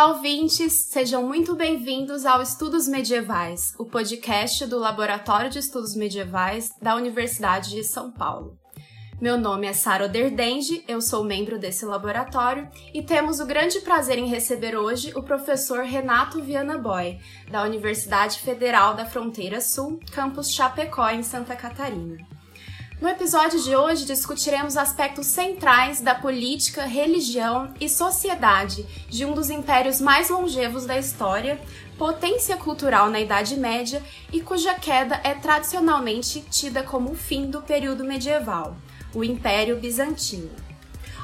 Olá, ouvintes! Sejam muito bem-vindos ao Estudos Medievais, o podcast do Laboratório de Estudos Medievais da Universidade de São Paulo. Meu nome é Sara Oderdenge, eu sou membro desse laboratório e temos o grande prazer em receber hoje o professor Renato Viana Boy, da Universidade Federal da Fronteira Sul, campus Chapecó, em Santa Catarina. No episódio de hoje discutiremos aspectos centrais da política, religião e sociedade de um dos impérios mais longevos da história, potência cultural na Idade Média e cuja queda é tradicionalmente tida como o fim do período medieval, o Império Bizantino.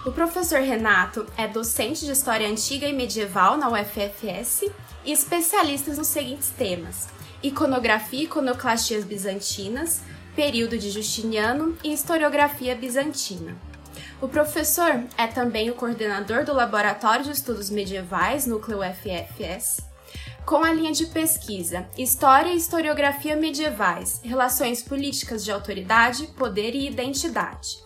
O professor Renato é docente de História Antiga e Medieval na UFFS e especialista nos seguintes temas: iconografia e iconoclastias bizantinas, período de Justiniano e historiografia bizantina. O professor é também o coordenador do Laboratório de Estudos Medievais, núcleo FFS, com a linha de pesquisa História e Historiografia Medievais, Relações Políticas de Autoridade, Poder e Identidade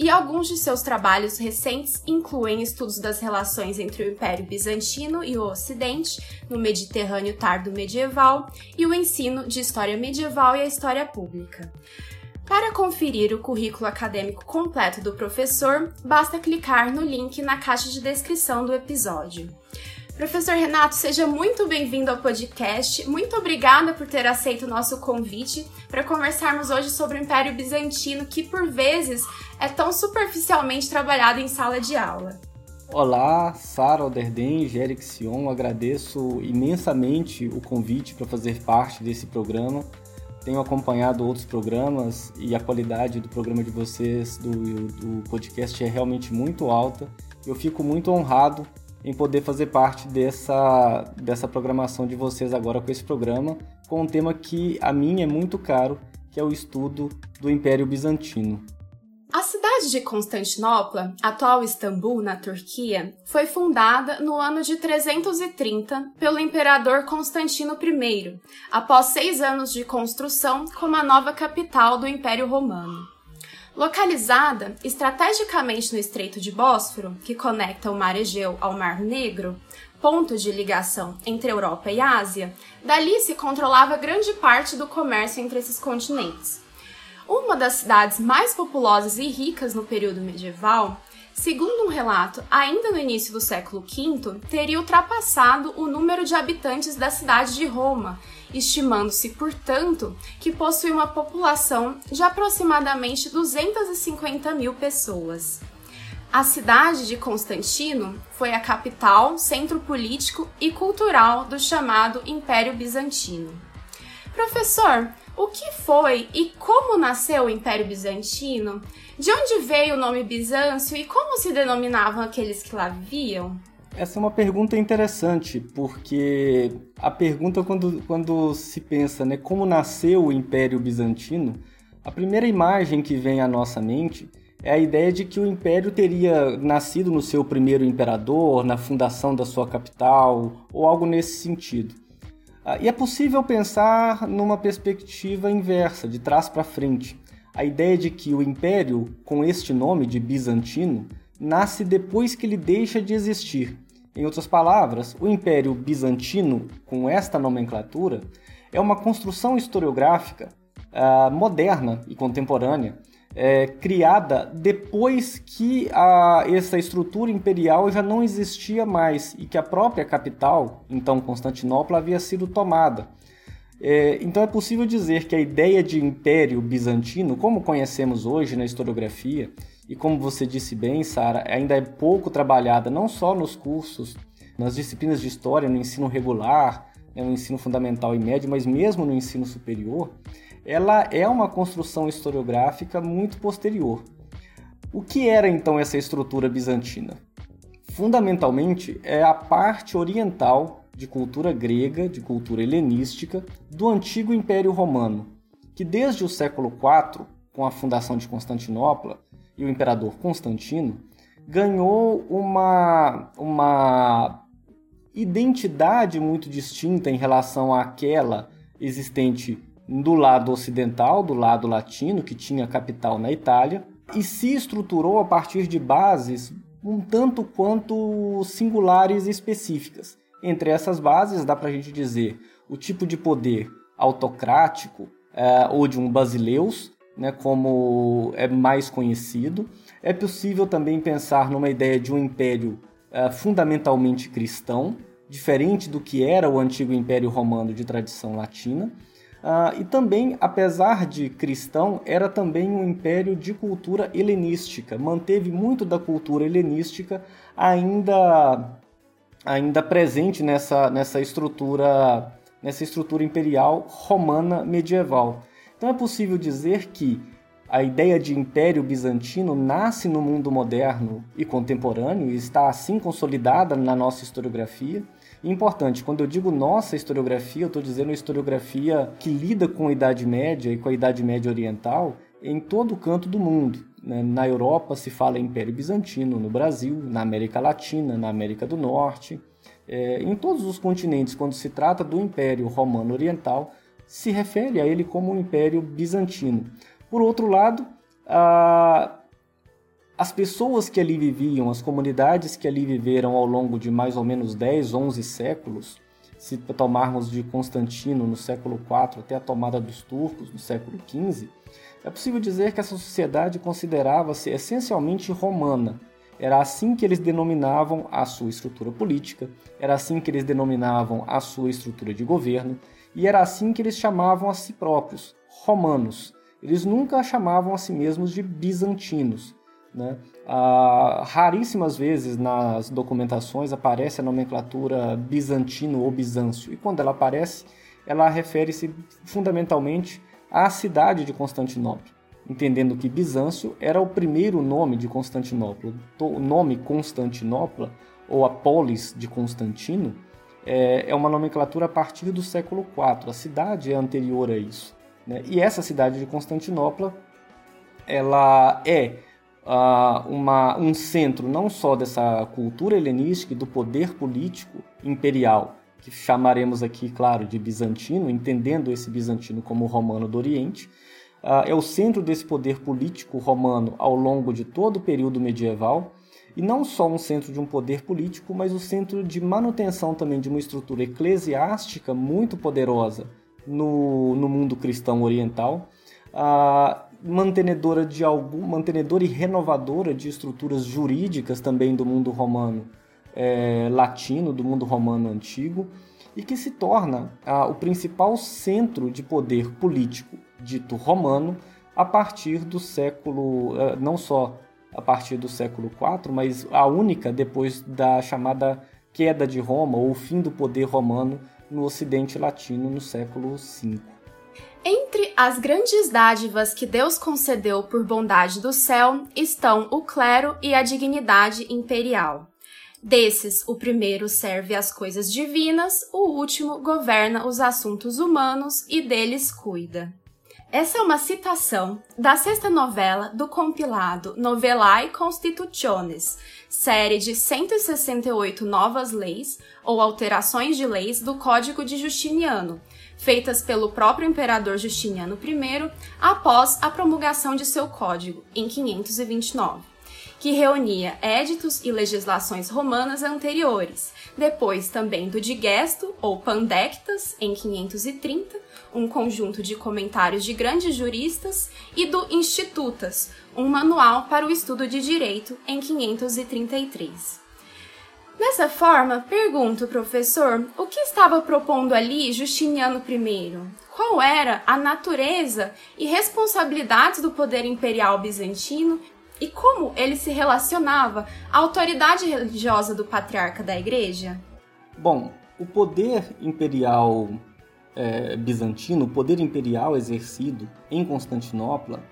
e alguns de seus trabalhos recentes incluem estudos das relações entre o Império Bizantino e o Ocidente, no Mediterrâneo tardo medieval, e o ensino de história medieval e a história pública. Para conferir o currículo acadêmico completo do professor, basta clicar no link na caixa de descrição do episódio. Professor Renato, seja muito bem-vindo ao podcast. Muito obrigada por ter aceito o nosso convite para conversarmos hoje sobre o Império Bizantino, que por vezes é tão superficialmente trabalhado em sala de aula. Olá, Sara Alderden, Jerick Sion, agradeço imensamente o convite para fazer parte desse programa. Tenho acompanhado outros programas e a qualidade do programa de vocês, do, do podcast, é realmente muito alta. Eu fico muito honrado em poder fazer parte dessa, dessa programação de vocês agora com esse programa, com um tema que a mim é muito caro, que é o estudo do Império Bizantino. A cidade de Constantinopla, atual Istambul, na Turquia, foi fundada no ano de 330 pelo imperador Constantino I, após seis anos de construção como a nova capital do Império Romano. Localizada estrategicamente no Estreito de Bósforo, que conecta o Mar Egeu ao Mar Negro, ponto de ligação entre Europa e Ásia, dali se controlava grande parte do comércio entre esses continentes. Uma das cidades mais populosas e ricas no período medieval, segundo um relato ainda no início do século V, teria ultrapassado o número de habitantes da cidade de Roma estimando-se, portanto, que possui uma população de aproximadamente 250 mil pessoas. A cidade de Constantino foi a capital, centro político e cultural do chamado Império Bizantino. Professor, o que foi e como nasceu o Império Bizantino? De onde veio o nome Bizâncio e como se denominavam aqueles que lá viviam? Essa é uma pergunta interessante, porque a pergunta quando, quando se pensa né, como nasceu o Império Bizantino, a primeira imagem que vem à nossa mente é a ideia de que o império teria nascido no seu primeiro imperador, na fundação da sua capital, ou algo nesse sentido. Ah, e é possível pensar numa perspectiva inversa, de trás para frente. A ideia de que o império, com este nome de bizantino, nasce depois que ele deixa de existir. Em outras palavras, o Império Bizantino, com esta nomenclatura, é uma construção historiográfica uh, moderna e contemporânea, é, criada depois que a, essa estrutura imperial já não existia mais e que a própria capital, então Constantinopla, havia sido tomada. É, então é possível dizer que a ideia de Império Bizantino, como conhecemos hoje na historiografia, e como você disse bem, Sara, ainda é pouco trabalhada não só nos cursos, nas disciplinas de história, no ensino regular, né, no ensino fundamental e médio, mas mesmo no ensino superior, ela é uma construção historiográfica muito posterior. O que era então essa estrutura bizantina? Fundamentalmente é a parte oriental de cultura grega, de cultura helenística, do antigo Império Romano, que desde o século IV, com a fundação de Constantinopla, e o imperador Constantino, ganhou uma, uma identidade muito distinta em relação àquela existente do lado ocidental, do lado latino, que tinha capital na Itália, e se estruturou a partir de bases um tanto quanto singulares e específicas. Entre essas bases, dá para a gente dizer o tipo de poder autocrático é, ou de um basileus, né, como é mais conhecido. É possível também pensar numa ideia de um império é, fundamentalmente cristão, diferente do que era o antigo Império Romano de tradição latina. Uh, e também, apesar de cristão, era também um império de cultura helenística, manteve muito da cultura helenística ainda, ainda presente nessa, nessa, estrutura, nessa estrutura imperial romana medieval. Então é possível dizer que a ideia de império bizantino nasce no mundo moderno e contemporâneo e está assim consolidada na nossa historiografia importante, quando eu digo nossa historiografia, eu estou dizendo a historiografia que lida com a Idade Média e com a Idade Média Oriental em todo canto do mundo. Né? Na Europa se fala Império Bizantino, no Brasil, na América Latina, na América do Norte. É, em todos os continentes, quando se trata do Império Romano Oriental, se refere a ele como Império Bizantino. Por outro lado, a, as pessoas que ali viviam, as comunidades que ali viveram ao longo de mais ou menos 10, 11 séculos, se tomarmos de Constantino no século IV até a tomada dos turcos no século XV, é possível dizer que essa sociedade considerava-se essencialmente romana. Era assim que eles denominavam a sua estrutura política, era assim que eles denominavam a sua estrutura de governo, e era assim que eles chamavam a si próprios, romanos. Eles nunca chamavam a si mesmos de bizantinos. Né? Ah, raríssimas vezes nas documentações aparece a nomenclatura bizantino ou bizâncio, e quando ela aparece, ela refere-se fundamentalmente à cidade de Constantinopla, entendendo que Bizâncio era o primeiro nome de Constantinopla. O nome Constantinopla, ou a polis de Constantino, é, é uma nomenclatura a partir do século IV. A cidade é anterior a isso. Né? E essa cidade de Constantinopla, ela é uh, uma, um centro não só dessa cultura helenística e do poder político imperial, que chamaremos aqui, claro, de bizantino, entendendo esse bizantino como romano do Oriente, uh, é o centro desse poder político romano ao longo de todo o período medieval, e não só um centro de um poder político, mas o centro de manutenção também de uma estrutura eclesiástica muito poderosa no, no mundo cristão oriental. Uh, mantenedora de algum, mantenedora e renovadora de estruturas jurídicas também do mundo romano é, latino, do mundo romano antigo, e que se torna ah, o principal centro de poder político dito romano a partir do século, ah, não só a partir do século IV, mas a única depois da chamada queda de Roma ou fim do poder romano no Ocidente Latino no século V. Entre as grandes dádivas que Deus concedeu por bondade do céu estão o clero e a dignidade imperial. Desses, o primeiro serve às coisas divinas, o último governa os assuntos humanos e deles cuida. Essa é uma citação da sexta novela do compilado Novellae Constitutiones, série de 168 novas leis ou alterações de leis do Código de Justiniano, feitas pelo próprio imperador Justiniano I após a promulgação de seu código, em 529, que reunia éditos e legislações romanas anteriores, depois também do Digesto ou Pandectas, em 530, um conjunto de comentários de grandes juristas, e do Institutas, um manual para o estudo de direito, em 533. Dessa forma, pergunto, professor, o que estava propondo ali Justiniano I? Qual era a natureza e responsabilidades do poder imperial bizantino e como ele se relacionava à autoridade religiosa do patriarca da Igreja? Bom, o poder imperial é, bizantino, o poder imperial exercido em Constantinopla,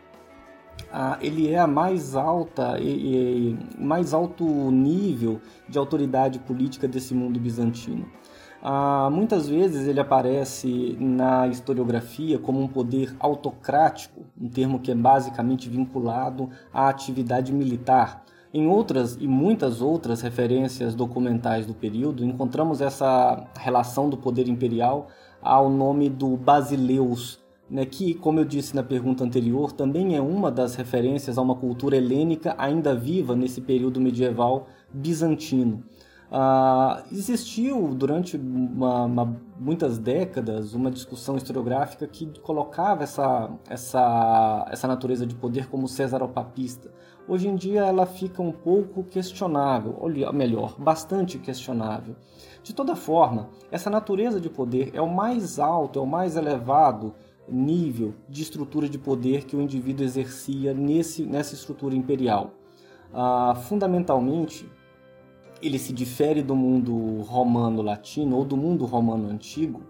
ele é a mais alta e, e, mais alto nível de autoridade política desse mundo bizantino. Ah, muitas vezes ele aparece na historiografia como um poder autocrático, um termo que é basicamente vinculado à atividade militar. Em outras e muitas outras referências documentais do período, encontramos essa relação do poder imperial ao nome do Basileus, né, que, como eu disse na pergunta anterior, também é uma das referências a uma cultura helênica ainda viva nesse período medieval bizantino. Uh, existiu durante uma, uma, muitas décadas uma discussão historiográfica que colocava essa, essa, essa natureza de poder como césaropapista. Hoje em dia ela fica um pouco questionável, ou melhor, bastante questionável. De toda forma, essa natureza de poder é o mais alto, é o mais elevado nível de estrutura de poder que o indivíduo exercia nesse, nessa estrutura imperial. Uh, fundamentalmente, ele se difere do mundo romano latino ou do mundo romano antigo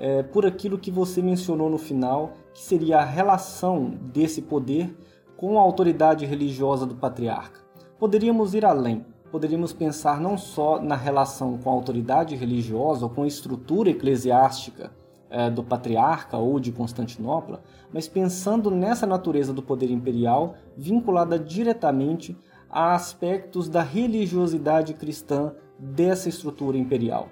é, por aquilo que você mencionou no final, que seria a relação desse poder com a autoridade religiosa do patriarca. Poderíamos ir além, poderíamos pensar não só na relação com a autoridade religiosa ou com a estrutura eclesiástica é, do patriarca ou de Constantinopla, mas pensando nessa natureza do poder imperial vinculada diretamente a aspectos da religiosidade cristã dessa estrutura imperial.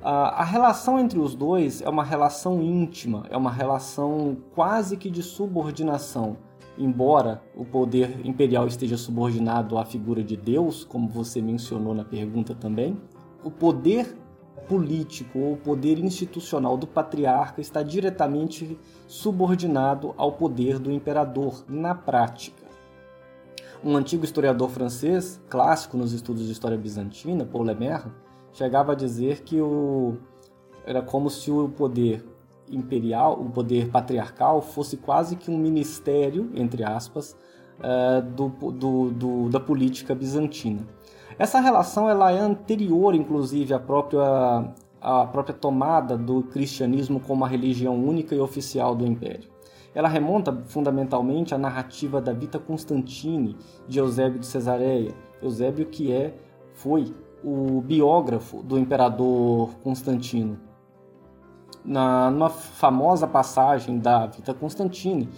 A relação entre os dois é uma relação íntima, é uma relação quase que de subordinação. Embora o poder imperial esteja subordinado à figura de Deus, como você mencionou na pergunta também, o poder político ou poder institucional do patriarca está diretamente subordinado ao poder do imperador na prática. Um antigo historiador francês, clássico nos estudos de história bizantina, Paul Lemaire, chegava a dizer que o... era como se o poder imperial, o poder patriarcal, fosse quase que um ministério, entre aspas, uh, do, do, do, da política bizantina. Essa relação ela é anterior, inclusive, à própria, à própria tomada do cristianismo como a religião única e oficial do império. Ela remonta fundamentalmente à narrativa da Vita Constantine de Eusébio de Cesareia. Eusébio que é foi o biógrafo do imperador Constantino. Na, numa famosa passagem da Vita Constantine,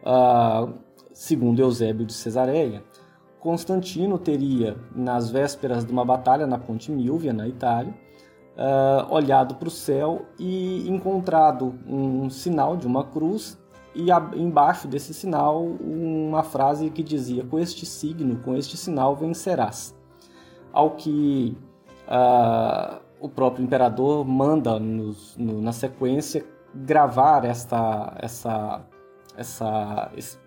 uh, segundo Eusébio de Cesareia, Constantino teria, nas vésperas de uma batalha na Ponte Milvia, na Itália, uh, olhado para o céu e encontrado um sinal de uma cruz e embaixo desse sinal uma frase que dizia: Com este signo, com este sinal vencerás. Ao que uh, o próprio imperador manda nos, no, na sequência gravar esta, essa, essa, esse,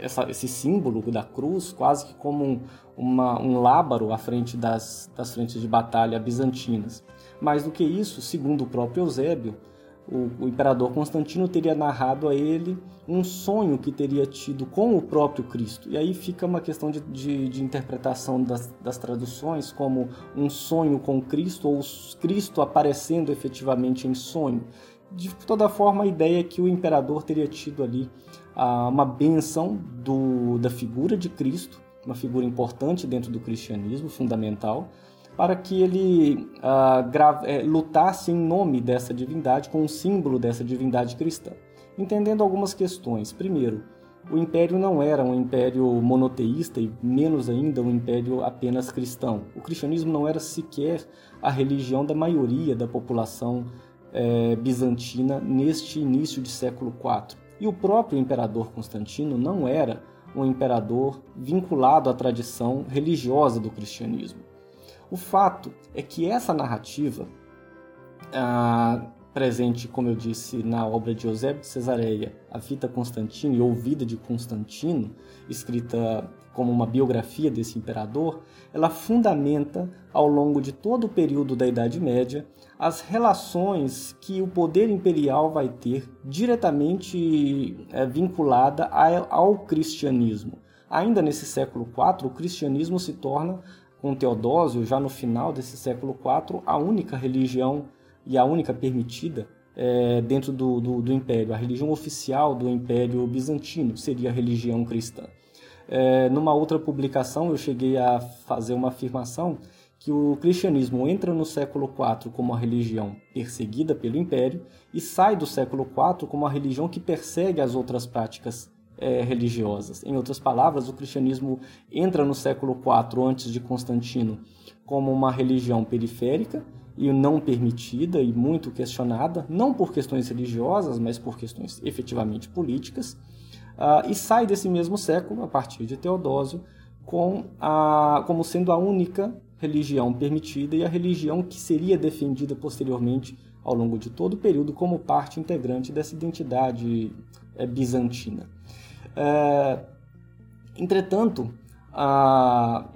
essa, esse símbolo da cruz quase que como um, uma, um lábaro à frente das, das frentes de batalha bizantinas. Mais do que isso, segundo o próprio Eusébio, o, o, imperador Constantino teria narrado a ele um sonho que teria tido com o próprio Cristo. E aí fica uma questão de, de, de interpretação das, das, traduções como um sonho com Cristo ou Cristo aparecendo efetivamente em sonho. De toda forma, a ideia é que o imperador teria tido ali ah, uma benção do, da figura de Cristo, uma figura importante dentro do cristianismo, fundamental, para que ele uh, lutasse em nome dessa divindade, com um símbolo dessa divindade cristã. Entendendo algumas questões. Primeiro, o império não era um império monoteísta e menos ainda um império apenas cristão. O cristianismo não era sequer a religião da maioria da população é, bizantina neste início de século IV. E o próprio imperador Constantino não era um imperador vinculado à tradição religiosa do cristianismo. O fato é que essa narrativa, ah, presente, como eu disse, na obra de Eusébio de Cesareia, A Vita Constantino ou Vida de Constantino, escrita como uma biografia desse imperador, ela fundamenta ao longo de todo o período da Idade Média as relações que o poder imperial vai ter diretamente é, vinculada ao cristianismo. Ainda nesse século IV, o cristianismo se torna com Teodósio, já no final desse século IV, a única religião e a única permitida é, dentro do, do, do, Império. A religião oficial do Império Bizantino seria a religião cristã. É, numa outra publicação, eu cheguei a fazer uma afirmação que o cristianismo entra no século IV como uma religião perseguida pelo Império e sai do século IV como uma religião que persegue as outras práticas é, religiosas. Em outras palavras, o cristianismo entra no século IV antes de Constantino como uma religião periférica e não permitida e muito questionada, não por questões religiosas, mas por questões efetivamente políticas, uh, e sai desse mesmo século, a partir de Teodósio, com a, como sendo a única religião permitida e a religião que seria defendida posteriormente ao longo de todo o período como parte integrante dessa identidade é, bizantina. É, entretanto, a,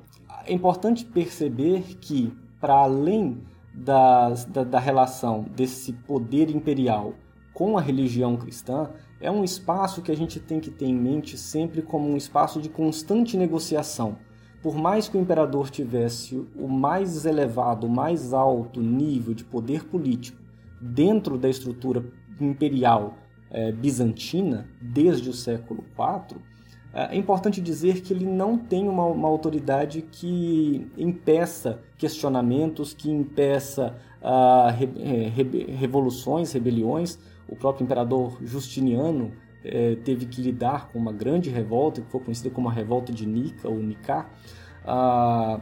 é importante perceber que, para além das, da, da relação desse poder imperial com a religião cristã, é um espaço que a gente tem que ter em mente sempre como um espaço de constante negociação. Por mais que o imperador tivesse o mais elevado, o mais alto nível de poder político dentro da estrutura imperial é, bizantina, desde o século IV, é importante dizer que ele não tem uma, uma autoridade que impeça questionamentos, que impeça uh, re, re, revoluções, rebeliões. O próprio imperador Justiniano eh, teve que lidar com uma grande revolta, que foi conhecida como a Revolta de Nica ou Nicá. Uh,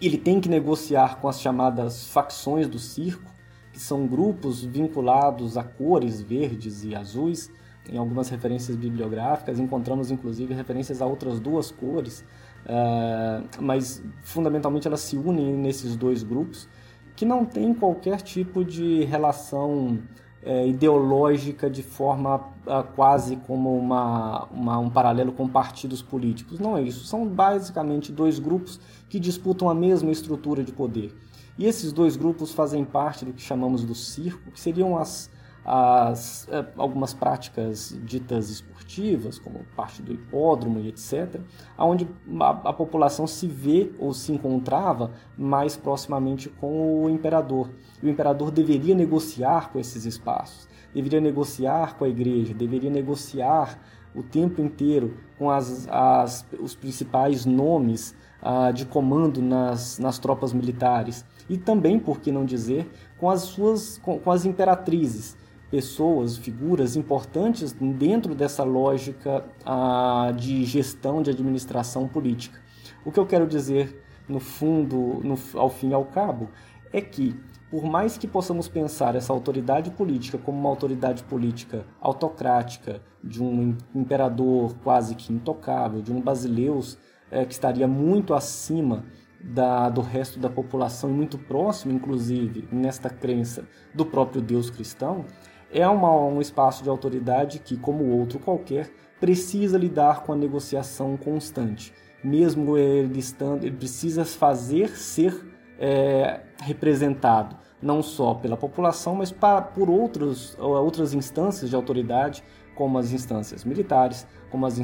ele tem que negociar com as chamadas facções do circo, que são grupos vinculados a cores verdes e azuis, em algumas referências bibliográficas, encontramos inclusive referências a outras duas cores, uh, mas fundamentalmente elas se unem nesses dois grupos, que não têm qualquer tipo de relação uh, ideológica de forma uh, quase como uma, uma, um paralelo com partidos políticos. Não é isso, são basicamente dois grupos que disputam a mesma estrutura de poder. E esses dois grupos fazem parte do que chamamos do circo, que seriam as as, é, algumas práticas ditas esportivas, como parte do hipódromo e etc., onde a, a, população se vê ou se encontrava mais proximamente com o imperador. E o imperador deveria negociar com esses espaços, deveria negociar com a igreja, deveria negociar o tempo inteiro com as, as, os principais nomes ah, de comando nas, nas tropas militares e também, por que não dizer, com as suas com, com as imperatrizes pessoas, figuras importantes dentro dessa lógica ah, de gestão, de administração política. O que eu quero dizer, no fundo, no, ao fim e ao cabo, é que, por mais que possamos pensar essa autoridade política como uma autoridade política autocrática, de um imperador quase que intocável, de um basileus é, que estaria muito acima da, do resto da população muito próximo, inclusive, nesta crença do próprio Deus cristão, é uma, um espaço de autoridade que, como outro qualquer, precisa lidar com a negociação constante. Mesmo ele estando, ele precisa fazer ser é, representado, não só pela população, mas para, por outros, outras instâncias de autoridade, como as instâncias militares, como as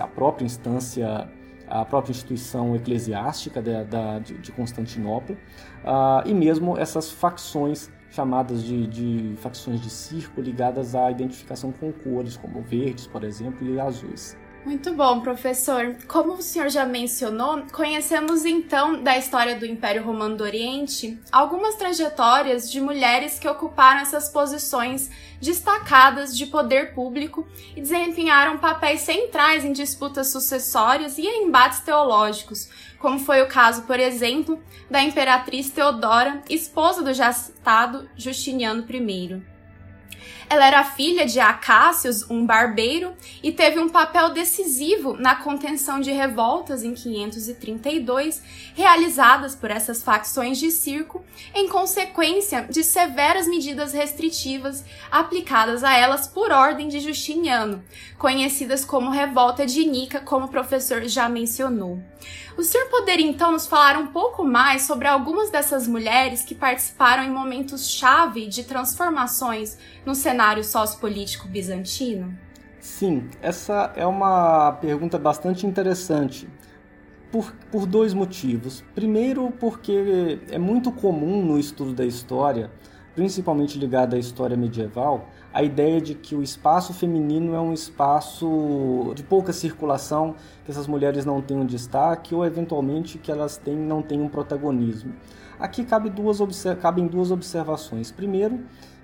a própria instância, a própria instituição eclesiástica da, de, de, Constantinopla, uh, e mesmo essas facções chamadas de, de facções de circo ligadas à identificação com cores, como verdes, por exemplo, e azuis. Muito bom, professor. Como o senhor já mencionou, conhecemos então da história do Império Romano do Oriente algumas trajetórias de mulheres que ocuparam essas posições destacadas de poder público e desempenharam papéis centrais em disputas sucessórias e em embates teológicos, como foi o caso, por exemplo, da imperatriz Teodora, esposa do já citado Justiniano I. Ela era filha de Acácios, um barbeiro, e teve um papel decisivo na contenção de revoltas em 532, realizadas por essas facções de circo, em consequência de severas medidas restritivas aplicadas a elas por ordem de Justiniano, conhecidas como Revolta de Nica, como o professor já mencionou. O senhor poderia então nos falar um pouco mais sobre algumas dessas mulheres que participaram em momentos chave de transformações no cenário sociopolítico bizantino? Sim, essa é uma pergunta bastante interessante. Por, por dois motivos. Primeiro, porque é muito comum no estudo da história, principalmente ligado à história medieval, a ideia de que o espaço feminino é um espaço de pouca circulação, que essas mulheres não têm um destaque ou eventualmente que elas têm, não têm um protagonismo. Aqui cabe duas, cabem duas observações. Primeiro,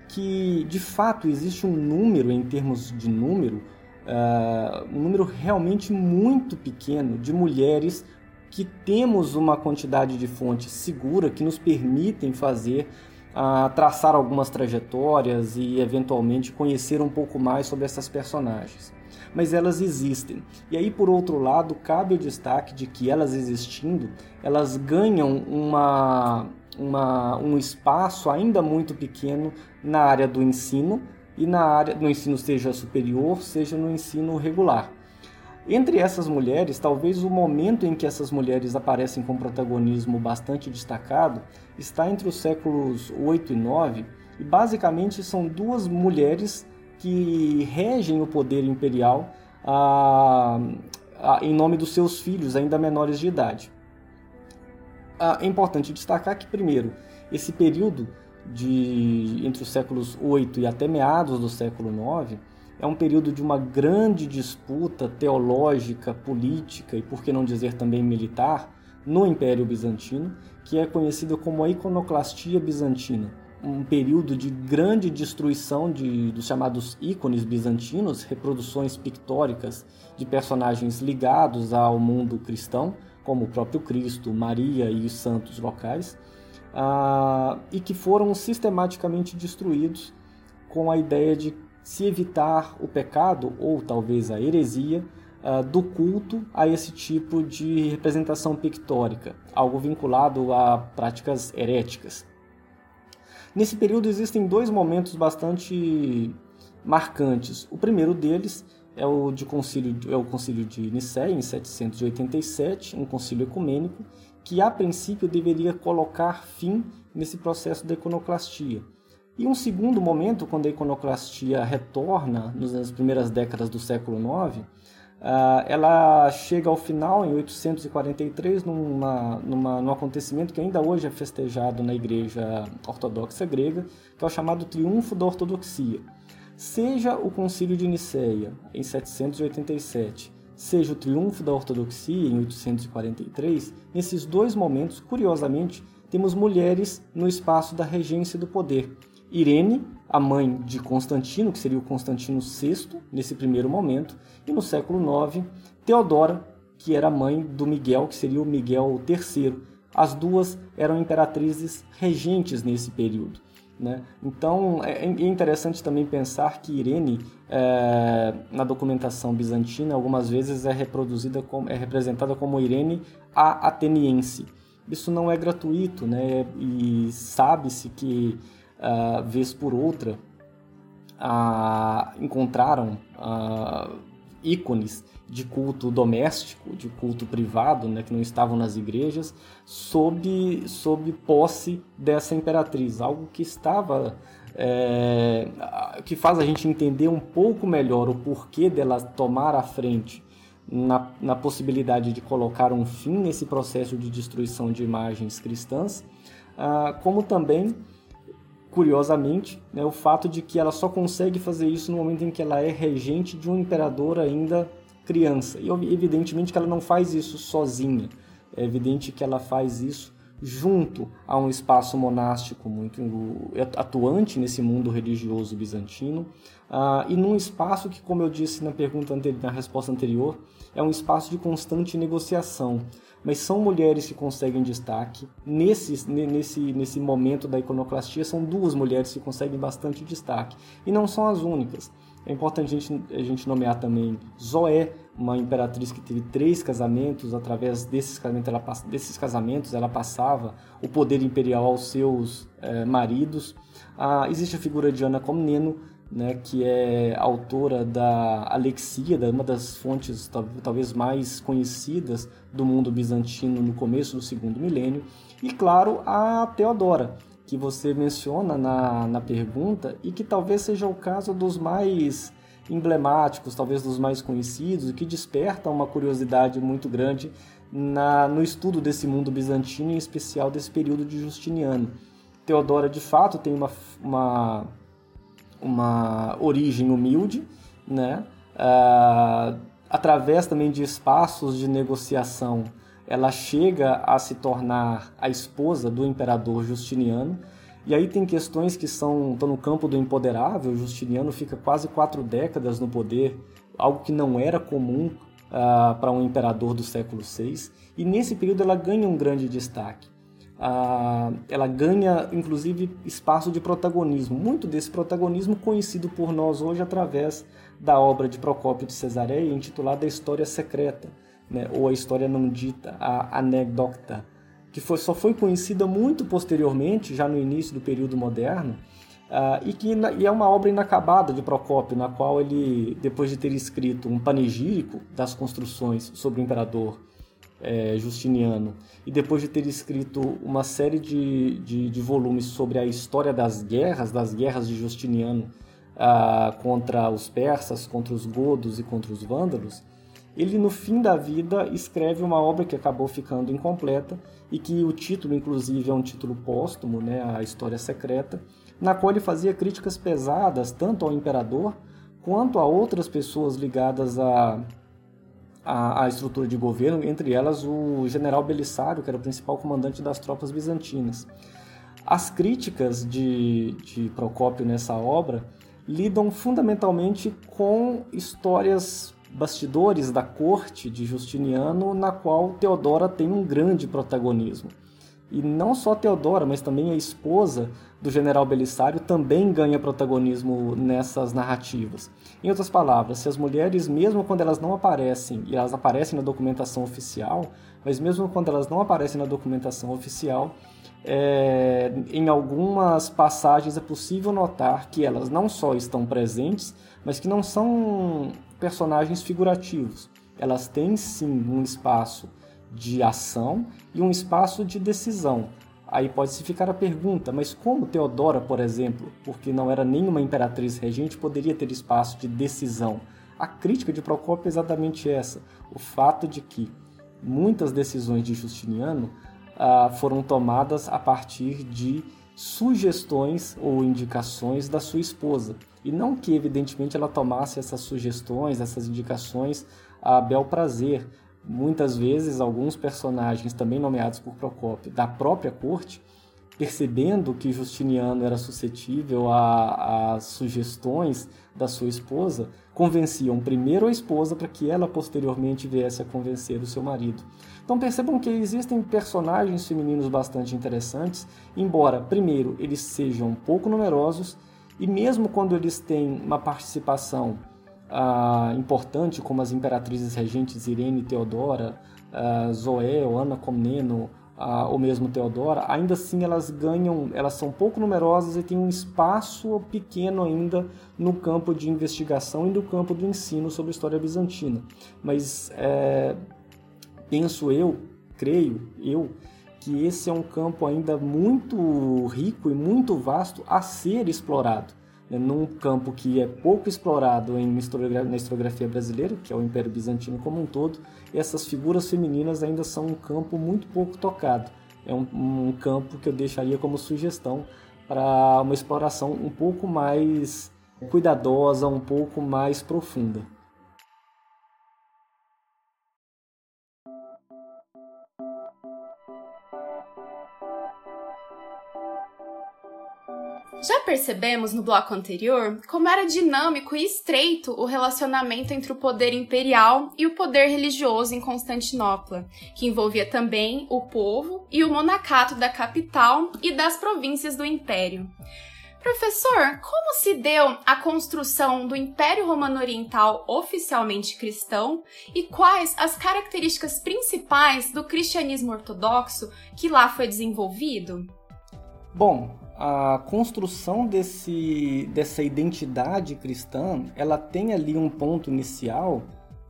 que de fato existe um número, em termos de número, uh, um número realmente muito pequeno de mulheres que temos uma quantidade de fontes segura que nos permitem fazer a traçar algumas trajetórias e eventualmente conhecer um pouco mais sobre essas personagens. Mas elas existem. E aí, por outro lado, cabe o destaque de que elas existindo, elas ganham uma, uma, um espaço ainda muito pequeno na área do ensino e na área no ensino seja superior, seja no ensino regular. Entre essas mulheres, talvez o momento em que essas mulheres aparecem com protagonismo bastante destacado está entre os séculos 8 e 9, e basicamente são duas mulheres que regem o poder imperial ah, ah, em nome dos seus filhos, ainda menores de idade. Ah, é importante destacar que, primeiro, esse período de entre os séculos 8 e até meados do século 9 é um período de uma grande disputa teológica, política e, por que não dizer também militar, no Império Bizantino, que é conhecida como a Iconoclastia Bizantina. Um período de grande destruição de, dos chamados ícones bizantinos, reproduções pictóricas de personagens ligados ao mundo cristão, como o próprio Cristo, Maria e os santos locais, ah, e que foram sistematicamente destruídos com a ideia de se evitar o pecado ou talvez a heresia uh, do culto a esse tipo de representação pictórica, algo vinculado a práticas heréticas. Nesse período existem dois momentos bastante marcantes. O primeiro deles é o, de concílio, é o concílio de Nicéia, em 787, um concílio ecumênico, que a princípio deveria colocar fim nesse processo da iconoclastia. E um segundo momento, quando a iconoclastia retorna nas primeiras décadas do século IX, ah, ela chega ao final, em 843, numa, numa, num acontecimento que ainda hoje é festejado na Igreja Ortodoxa Grega, que é o chamado Triunfo da Ortodoxia. Seja o Concílio de Nicéia, em 787, seja o Triunfo da Ortodoxia, em 843, nesses dois momentos, curiosamente, temos mulheres no espaço da regência do poder. Irene, a mãe de Constantino, que seria o Constantino VI, nesse primeiro momento, e no século IX, Teodora, que era mãe do Miguel, que seria o Miguel III. As duas eram imperatrizes regentes nesse período. Né? Então é, é interessante também pensar que Irene, é, na documentação bizantina, algumas vezes é reproduzida como, é representada como Irene a ateniense. Isso não é gratuito, né? E sabe-se que uh, vez por outra, uh, encontraram uh, ícones de culto doméstico, de culto privado, né, que não estavam nas igrejas, sob, sob posse dessa imperatriz, algo que estava é, que faz a gente entender um pouco melhor o porquê dela tomar a frente na, na possibilidade de colocar um fim nesse processo de destruição de imagens cristãs, como também curiosamente, né, o fato de que ela só consegue fazer isso no momento em que ela é regente de um imperador ainda criança. E evidentemente que ela não faz isso sozinha. É evidente que ela faz isso junto a um espaço monástico muito atuante nesse mundo religioso bizantino uh, e num espaço que, como eu disse na pergunta anterior, na resposta anterior, é um espaço de constante negociação mas são mulheres que conseguem destaque. Nesse, nesse, nesse momento da iconoclastia, são duas mulheres que conseguem bastante destaque. E não são as únicas. É importante a gente, a gente nomear também Zoé, uma imperatriz que teve três casamentos. Através desses casamentos, ela, desses casamentos, ela passava o poder imperial aos seus é, maridos. Ah, existe a figura de Ana Comneno, né, que é autora da Alexíada, uma das fontes talvez mais conhecidas do mundo bizantino no começo do segundo milênio, e claro, a Teodora, que você menciona na, na pergunta e que talvez seja o caso dos mais emblemáticos, talvez dos mais conhecidos, que desperta uma curiosidade muito grande na, no estudo desse mundo bizantino, em especial desse período de Justiniano. Teodora, de fato, tem uma, uma uma origem humilde, né? Uh, através também de espaços de negociação, ela chega a se tornar a esposa do imperador Justiniano. E aí tem questões que são estão no campo do empoderável. Justiniano fica quase quatro décadas no poder, algo que não era comum uh, para um imperador do século VI. E nesse período ela ganha um grande destaque. Ela ganha inclusive espaço de protagonismo, muito desse protagonismo conhecido por nós hoje através da obra de Procópio de Cesareia intitulada A História Secreta, né, ou A História Não Dita, a Anecdota, que foi, só foi conhecida muito posteriormente, já no início do período moderno, Uh, e que e é uma obra inacabada de Procópio, na qual ele, depois de ter escrito um panegírico das construções sobre o imperador é, Justiniano, e depois de ter escrito uma série de, de, de, volumes sobre a história das guerras, das guerras de Justiniano uh, contra os persas, contra os godos e contra os vândalos, ele no fim da vida escreve uma obra que acabou ficando incompleta e que o título, inclusive, é um título póstumo, né, a História Secreta, na qual ele fazia críticas pesadas tanto ao imperador quanto a outras pessoas ligadas à, à, à estrutura de governo, entre elas o general Belisário, que era o principal comandante das tropas bizantinas. As críticas de, de Procópio nessa obra lidam fundamentalmente com histórias bastidores da corte de Justiniano, na qual Teodora tem um grande protagonismo. E não só Teodora, mas também a esposa do general Belisário também ganha protagonismo nessas narrativas. Em outras palavras, se as mulheres, mesmo quando elas não aparecem, e elas aparecem na documentação oficial, mas mesmo quando elas não aparecem na documentação oficial, é, em algumas passagens é possível notar que elas não só estão presentes, mas que não são personagens figurativos. Elas têm sim um espaço de ação e um espaço de decisão. Aí pode-se ficar a pergunta, mas como Teodora, por exemplo, porque não era nenhuma imperatriz regente, poderia ter espaço de decisão? A crítica de Procópio é exatamente essa: o fato de que muitas decisões de Justiniano ah, foram tomadas a partir de sugestões ou indicações da sua esposa. E não que, evidentemente, ela tomasse essas sugestões, essas indicações a bel prazer, Muitas vezes, alguns personagens, também nomeados por Procópio, da própria corte, percebendo que Justiniano era suscetível às sugestões da sua esposa, convenciam primeiro a esposa para que ela posteriormente viesse a convencer o seu marido. Então percebam que existem personagens femininos bastante interessantes, embora, primeiro, eles sejam pouco numerosos e mesmo quando eles têm uma participação ah, importante, como as imperatrizes regentes Irene e Teodora, ah, Zoé Ana Comneno, ah, ou mesmo Teodora, ainda assim elas ganham, elas são pouco numerosas e têm um espaço pequeno ainda no campo de investigação e no campo do ensino sobre a história bizantina. Mas é, penso eu, creio eu, que esse é um campo ainda muito rico e muito vasto a ser explorado num campo que é pouco explorado em historiografia, na historiografia brasileira, que é o Império Bizantino como um todo, e essas figuras femininas ainda são um campo muito pouco tocado. É um, um campo que eu deixaria como sugestão para uma exploração um pouco mais cuidadosa, um pouco mais profunda. Já percebemos no bloco anterior como era dinâmico e estreito o relacionamento entre o poder imperial e o poder religioso em Constantinopla, que envolvia também o povo e o monacato da capital e das províncias do império. Professor, como se deu a construção do Império Romano Oriental oficialmente cristão e quais as características principais do cristianismo ortodoxo que lá foi desenvolvido? Bom, a construção desse, dessa identidade cristã, ela tem ali um ponto inicial,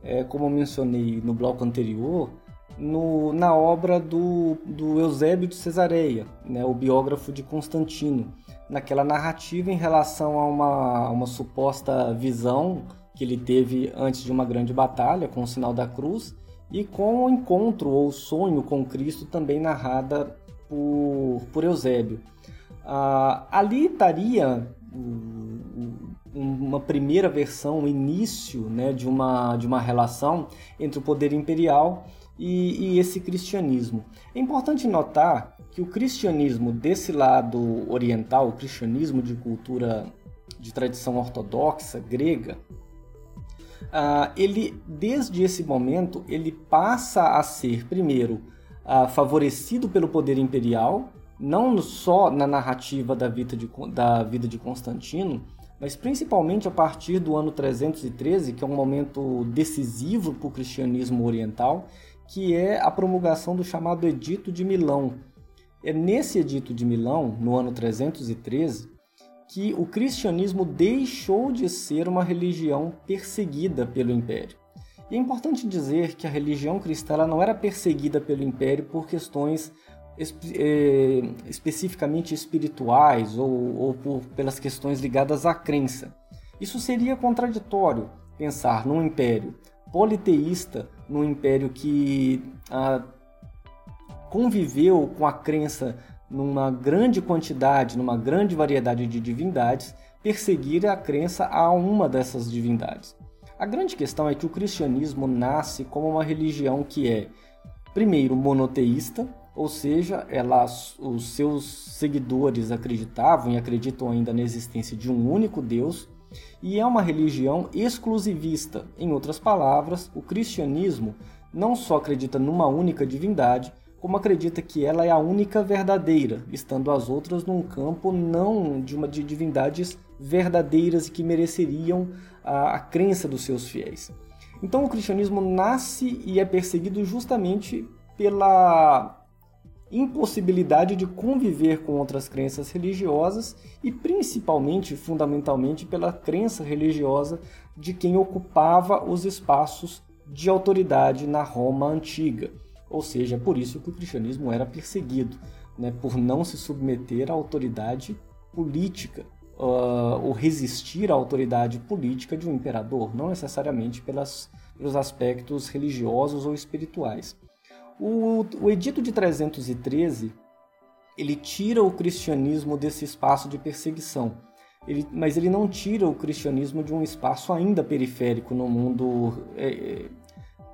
é, como eu mencionei no bloco anterior, no, na obra do, do Eusébio de Cesareia, né, o biógrafo de Constantino, naquela narrativa em relação a uma, uma suposta visão que ele teve antes de uma grande batalha com o sinal da cruz e com o encontro ou sonho com Cristo também narrada por, por Eusébio. Uh, ali estaria uma primeira versão, o início né, de, uma, de uma relação entre o poder imperial e, e esse cristianismo. É importante notar que o cristianismo desse lado oriental, o cristianismo de cultura de tradição ortodoxa grega, uh, ele desde esse momento ele passa a ser primeiro ah, favorecido pelo poder imperial, não só na narrativa da vida, de, da vida de Constantino, mas principalmente a partir do ano 313, que é um momento decisivo para o cristianismo oriental, que é a promulgação do chamado Edito de Milão. É nesse Edito de Milão, no ano 313, que o cristianismo deixou de ser uma religião perseguida pelo império. E é importante dizer que a religião cristã não era perseguida pelo império por questões é, especificamente espirituais ou, ou por, pelas questões ligadas à crença. Isso seria contraditório pensar num império politeísta, num império que ah, conviveu com a crença numa grande quantidade, numa grande variedade de divindades, perseguir a crença a uma dessas divindades. A grande questão é que o cristianismo nasce como uma religião que é, primeiro, monoteísta, ou seja, ela, os seus seguidores acreditavam e acreditam ainda na existência de um único Deus, e é uma religião exclusivista. Em outras palavras, o cristianismo não só acredita numa única divindade, como acredita que ela é a única verdadeira, estando as outras num campo não de uma de divindades verdadeiras e que mereceriam a, a crença dos seus fiéis. Então o cristianismo nasce e é perseguido justamente pela impossibilidade de conviver com outras crenças religiosas e principalmente, fundamentalmente, pela crença religiosa de quem ocupava os espaços de autoridade na Roma antiga. Ou seja, por isso que o cristianismo era perseguido, né, por não se submeter à autoridade política uh, ou resistir à autoridade política de um imperador, não necessariamente pelas, pelos aspectos religiosos ou espirituais. O, o Edito de 313 ele tira o cristianismo desse espaço de perseguição, ele, mas ele não tira o cristianismo de um espaço ainda periférico no mundo é, é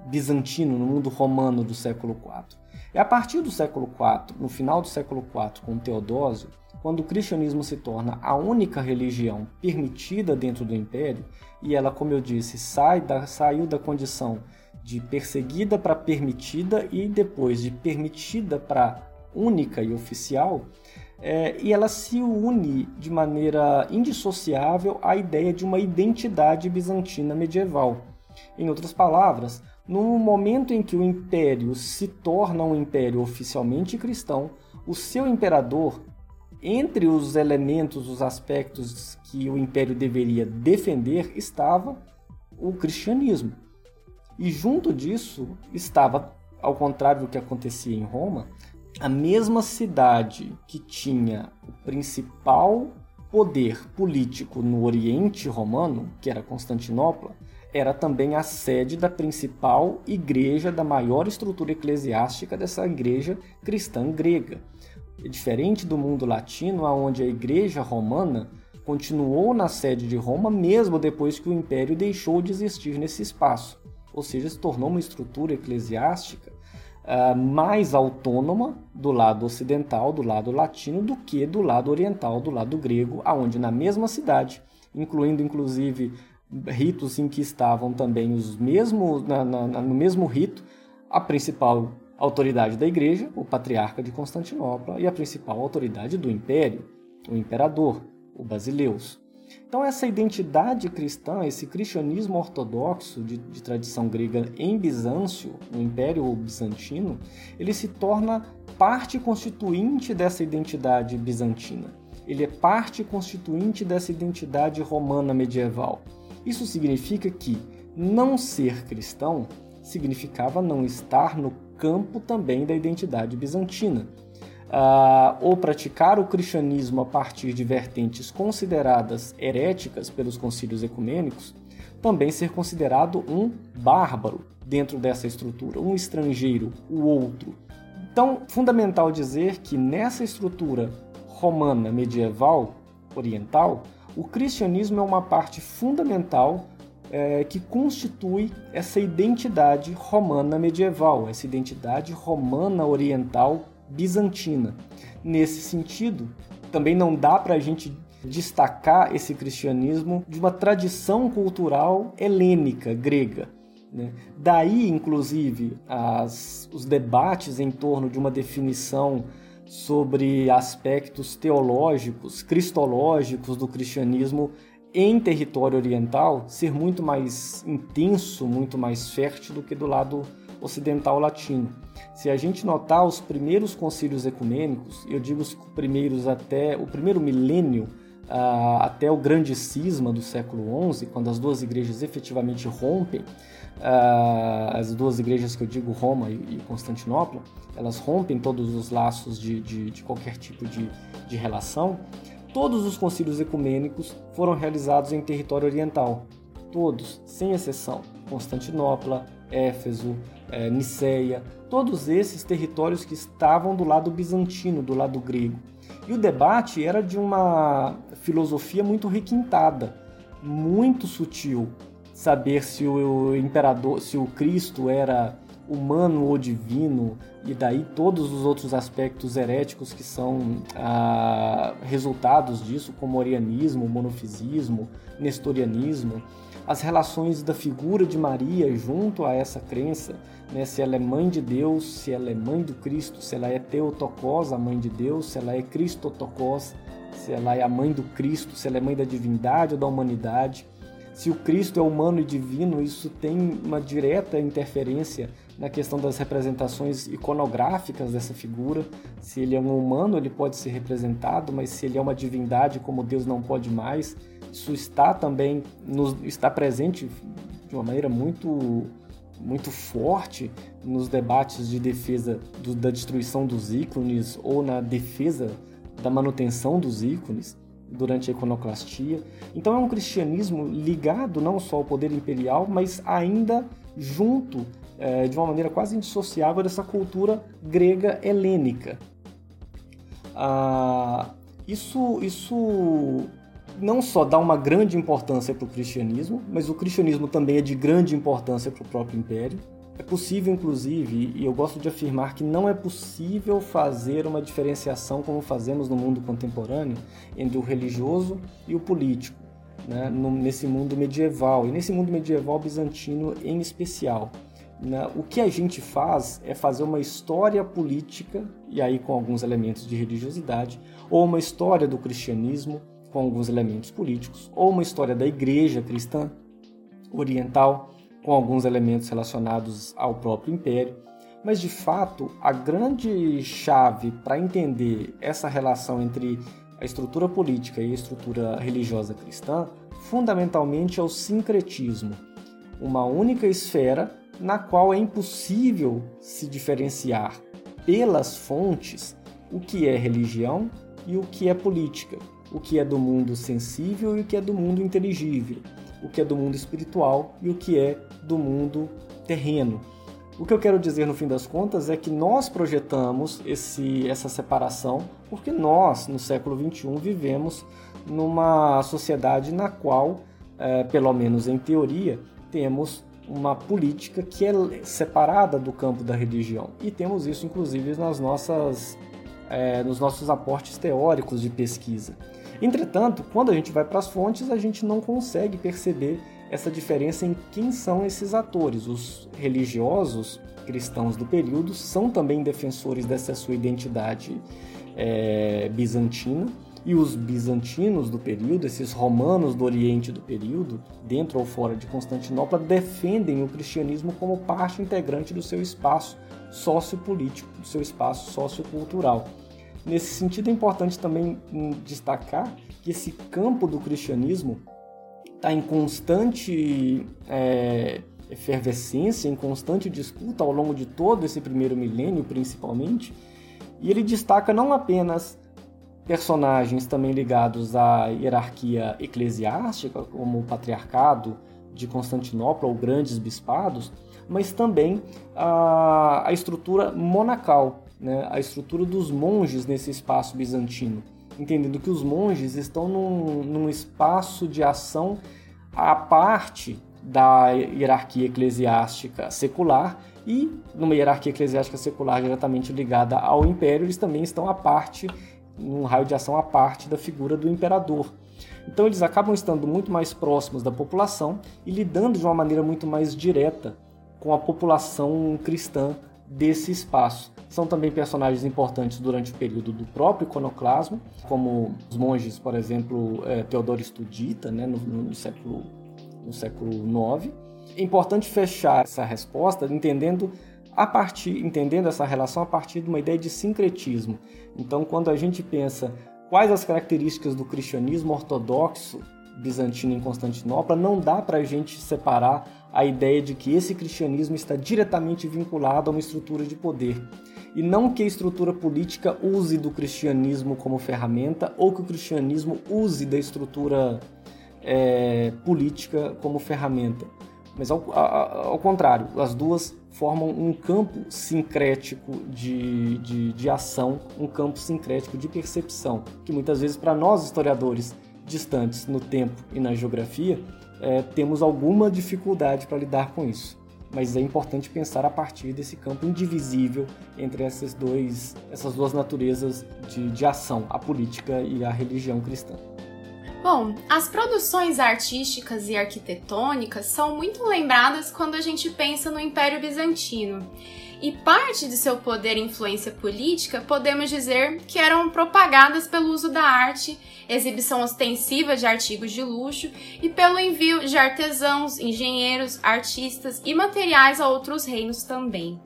bizantino, no mundo romano do século IV. É a partir do século IV, no final do século IV, com Teodósio, quando o cristianismo se torna a única religião permitida dentro do império, e ela, como eu disse, sai da, saiu da condição de perseguida para permitida e depois de permitida para única e oficial, é, e ela se une de maneira indissociável à ideia de uma identidade bizantina medieval. Em outras palavras, no momento em que o império se torna um império oficialmente cristão, o seu imperador, entre os elementos, os aspectos que o império deveria defender, estava o cristianismo. E junto disso estava, ao contrário do que acontecia em Roma, a mesma cidade que tinha o principal poder político no Oriente Romano, que era Constantinopla, era também a sede da principal igreja da maior estrutura eclesiástica dessa igreja cristã grega. É diferente do mundo latino, onde a igreja romana continuou na sede de Roma mesmo depois que o império deixou de existir nesse espaço, ou seja, se tornou uma estrutura eclesiástica uh, mais autônoma do lado ocidental, do lado latino, do que do lado oriental, do lado grego, aonde na mesma cidade, incluindo inclusive ritos em que estavam também os mesmos, na, na, no mesmo rito, a principal autoridade da igreja, o patriarca de Constantinopla, e a principal autoridade do império, o imperador, o Basileus. Então, essa identidade cristã, esse cristianismo ortodoxo de, de, tradição grega em Bizâncio, no Império Bizantino, ele se torna parte constituinte dessa identidade bizantina. Ele é parte constituinte dessa identidade romana medieval. Isso significa que não ser cristão significava não estar no campo também da identidade bizantina. Uh, ou praticar o cristianismo a partir de vertentes consideradas heréticas pelos concílios ecumênicos, também ser considerado um bárbaro dentro dessa estrutura, um estrangeiro, o outro. Então, fundamental dizer que nessa estrutura romana medieval oriental, o cristianismo é uma parte fundamental é, que constitui essa identidade romana medieval, essa identidade romana oriental bizantina. Nesse sentido, também não dá para a gente destacar esse cristianismo de uma tradição cultural helênica, grega. Né? Daí, inclusive, as, os debates em torno de uma definição sobre aspectos teológicos, cristológicos do cristianismo em território oriental ser muito mais intenso, muito mais fértil do que do lado ocidental latino. Se a gente notar os primeiros concílios ecumênicos, eu digo os primeiros até o primeiro milênio, uh, até o grande cisma do século XI, quando as duas igrejas efetivamente rompem, uh, as duas igrejas que eu digo, Roma e, e Constantinopla, elas rompem todos os laços de, de, de qualquer tipo de, de relação. Todos os concílios ecumênicos foram realizados em território oriental, todos, sem exceção. Constantinopla, Éfeso, é, todos esses territórios que estavam do lado bizantino, do lado grego. E o debate era de uma filosofia muito requintada, muito sutil, saber se o imperador, se o Cristo era humano ou divino, e daí todos os outros aspectos heréticos que são ah, resultados disso, como orianismo, monofisismo, nestorianismo, as relações da figura de Maria junto a essa crença, né, se ela é mãe de Deus, se ela é mãe do Cristo, se ela é Teotocós, a mãe de Deus, se ela é Cristotocós, se ela é a mãe do Cristo, se ela é mãe da divindade ou da humanidade. Se o Cristo é humano e divino, isso tem uma direta interferência na questão das representações iconográficas dessa figura. Se ele é um humano, ele pode ser representado, mas se ele é uma divindade, como Deus não pode mais, isso está também nos, está presente de uma maneira muito muito forte nos debates de defesa do, da destruição dos ícones ou na defesa da manutenção dos ícones durante a iconoclastia. Então é um cristianismo ligado não só ao poder imperial, mas ainda junto é, de uma maneira quase indissociável dessa cultura grega helênica. Ah, isso, isso não só dá uma grande importância para o cristianismo, mas o cristianismo também é de grande importância para o próprio império. É possível, inclusive, e eu gosto de afirmar que não é possível fazer uma diferenciação como fazemos no mundo contemporâneo entre o religioso e o político, né? nesse mundo medieval, e nesse mundo medieval bizantino em especial. Né? O que a gente faz é fazer uma história política, e aí com alguns elementos de religiosidade, ou uma história do cristianismo com alguns elementos políticos, ou uma história da igreja cristã oriental com alguns elementos relacionados ao próprio império. Mas de fato, a grande chave para entender essa relação entre a estrutura política e a estrutura religiosa cristã, fundamentalmente é o sincretismo, uma única esfera na qual é impossível se diferenciar pelas fontes o que é religião e o que é política, o que é do mundo sensível e o que é do mundo inteligível, o que é do mundo espiritual e o que é do mundo terreno. O que eu quero dizer no fim das contas é que nós projetamos esse, essa separação porque nós, no século XXI, vivemos numa sociedade na qual, é, pelo menos em teoria, temos uma política que é separada do campo da religião. E temos isso, inclusive, nas nossas, é, nos nossos aportes teóricos de pesquisa. Entretanto, quando a gente vai para as fontes, a gente não consegue perceber essa diferença em quem são esses atores. Os religiosos cristãos do período são também defensores dessa sua identidade é, bizantina, e os bizantinos do período, esses romanos do Oriente do período, dentro ou fora de Constantinopla, defendem o cristianismo como parte integrante do seu espaço sociopolítico, do seu espaço sociocultural. Nesse sentido, é importante também destacar que esse campo do cristianismo está em constante é, efervescência, em constante disputa ao longo de todo esse primeiro milênio, principalmente, e ele destaca não apenas personagens também ligados à hierarquia eclesiástica, como o patriarcado de Constantinopla ou grandes bispados, mas também a, a estrutura monacal, né, a estrutura dos monges nesse espaço bizantino, entendendo que os monges estão num, num espaço de ação à parte da hierarquia eclesiástica secular e numa hierarquia eclesiástica secular diretamente ligada ao império, eles também estão à parte, num raio de ação à parte da figura do imperador. Então eles acabam estando muito mais próximos da população e lidando de uma maneira muito mais direta com a população cristã desse espaço. São também personagens importantes durante o período do próprio iconoclasmo, como os monges, por exemplo, é, Teodoro Estudita, né, no, no, século, no século IX. É importante fechar essa resposta entendendo a partir, entendendo essa relação a partir de uma ideia de sincretismo. Então, quando a gente pensa quais as características do cristianismo ortodoxo bizantino em Constantinopla, não dá para a gente separar a ideia de que esse cristianismo está diretamente vinculado a uma estrutura de poder. E não que a estrutura política use do cristianismo como ferramenta ou que o cristianismo use da estrutura é, política como ferramenta. Mas ao, ao, contrário, as duas formam um campo sincrético de, de, de ação, um campo sincrético de percepção, que muitas vezes para nós historiadores distantes no tempo e na geografia, é, temos alguma dificuldade para lidar com isso. Mas é importante pensar a partir desse campo indivisível entre essas, dois, essas duas naturezas de, de ação, a política e a religião cristã. Bom, as produções artísticas e arquitetônicas são muito lembradas quando a gente pensa no Império Bizantino. E parte de seu poder e influência política podemos dizer que eram propagadas pelo uso da arte, exibição ostensiva de artigos de luxo e pelo envio de artesãos, engenheiros, artistas e materiais a outros reinos também.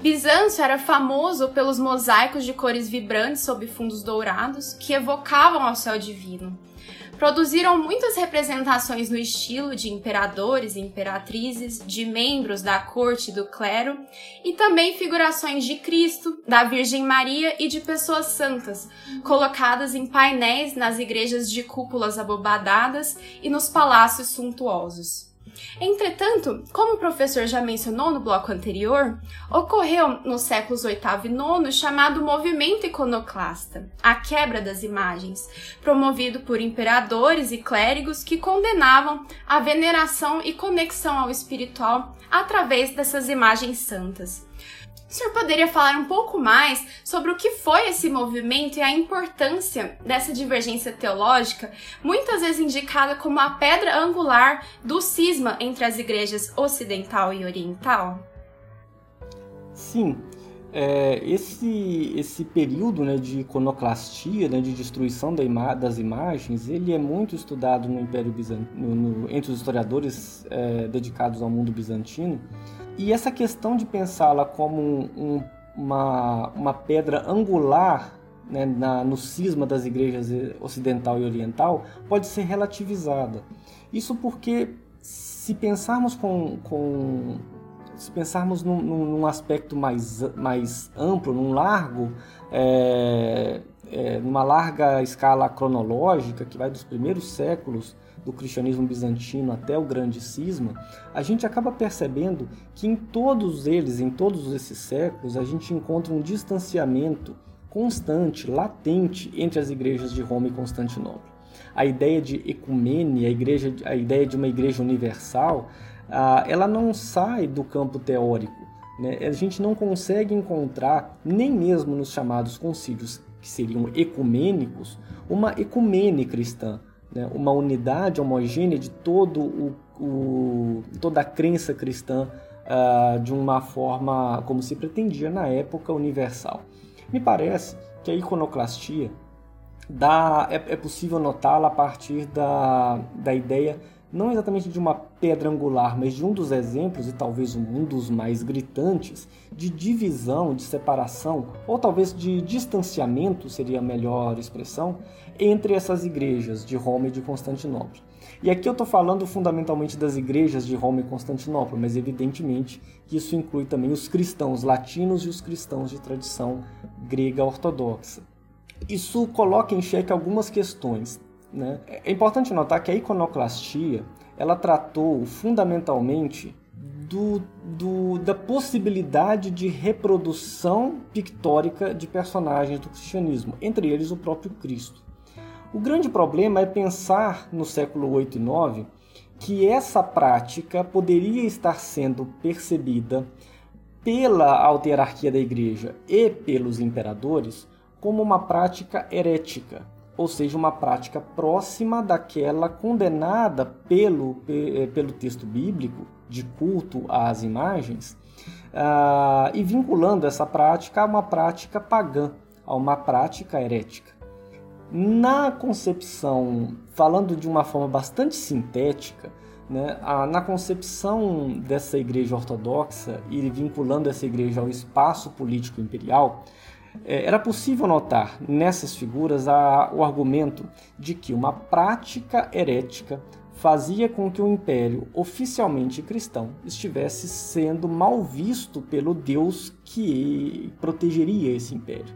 Bizâncio era famoso pelos mosaicos de cores vibrantes sob fundos dourados que evocavam ao céu divino. Produziram muitas representações no estilo de imperadores e imperatrizes, de membros da corte e do clero, e também figurações de Cristo, da Virgem Maria e de pessoas santas, colocadas em painéis nas igrejas de cúpulas abobadadas e nos palácios suntuosos. Entretanto, como o professor já mencionou no bloco anterior, ocorreu nos séculos VIII e IX chamado movimento iconoclasta, a quebra das imagens, promovido por imperadores e clérigos que condenavam a veneração e conexão ao espiritual através dessas imagens santas. O senhor poderia falar um pouco mais sobre o que foi esse movimento e a importância dessa divergência teológica, muitas vezes indicada como a pedra angular do cisma entre as igrejas ocidental e oriental? Sim, é, esse, esse período né, de iconoclastia, né, de destruição da ima das imagens, ele é muito estudado no Império Bizantino, entre os historiadores é, dedicados ao mundo bizantino. E essa questão de pensá-la como um, uma, uma pedra angular né, na, no cisma das igrejas ocidental e oriental pode ser relativizada. Isso porque se pensarmos com, com se pensarmos num, num, aspecto mais, mais amplo, num largo, é, é, numa larga escala cronológica que vai dos primeiros séculos do cristianismo bizantino até o grande cisma, a gente acaba percebendo que em todos eles, em todos esses séculos, a gente encontra um distanciamento constante, latente entre as igrejas de Roma e Constantinopla. A ideia de ecumene, a, igreja, a ideia de uma igreja universal, ah, ela não sai do campo teórico. Né? A gente não consegue encontrar, nem mesmo nos chamados concílios que seriam ecumênicos, uma ecumene cristã, né, uma unidade homogênea de todo o, o toda a crença cristã uh, de uma forma como se pretendia na época universal. Me parece que a iconoclastia dá, é, é possível notá-la a partir da, da ideia não exatamente de uma pedra angular, mas de um dos exemplos, e talvez um dos mais gritantes, de divisão, de separação, ou talvez de distanciamento seria a melhor expressão, entre essas igrejas de Roma e de Constantinopla. E aqui eu estou falando fundamentalmente das igrejas de Roma e Constantinopla, mas evidentemente que isso inclui também os cristãos latinos e os cristãos de tradição grega ortodoxa. Isso coloca em xeque algumas questões. Né? É importante notar que a iconoclastia ela tratou fundamentalmente do, do, da possibilidade de reprodução pictórica de personagens do cristianismo, entre eles o próprio Cristo. O grande problema é pensar no século 8 e 9 que essa prática poderia estar sendo percebida pela autarquia da igreja e pelos imperadores como uma prática herética, ou seja, uma prática próxima daquela condenada pelo, eh, pelo texto bíblico de culto às imagens, uh, e vinculando essa prática a uma prática pagã, a uma prática herética. Na concepção, falando de uma forma bastante sintética, né, a, na concepção dessa igreja ortodoxa e vinculando essa igreja ao espaço político imperial, é, era possível notar nessas figuras a, o argumento de que uma prática herética fazia com que o império oficialmente cristão estivesse sendo mal visto pelo Deus que protegeria esse império.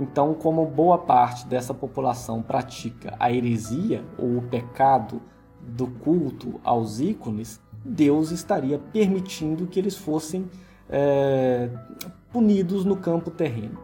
Então, como boa parte dessa população pratica a heresia ou o pecado do culto aos ícones, Deus estaria permitindo que eles fossem é, punidos no campo terreno.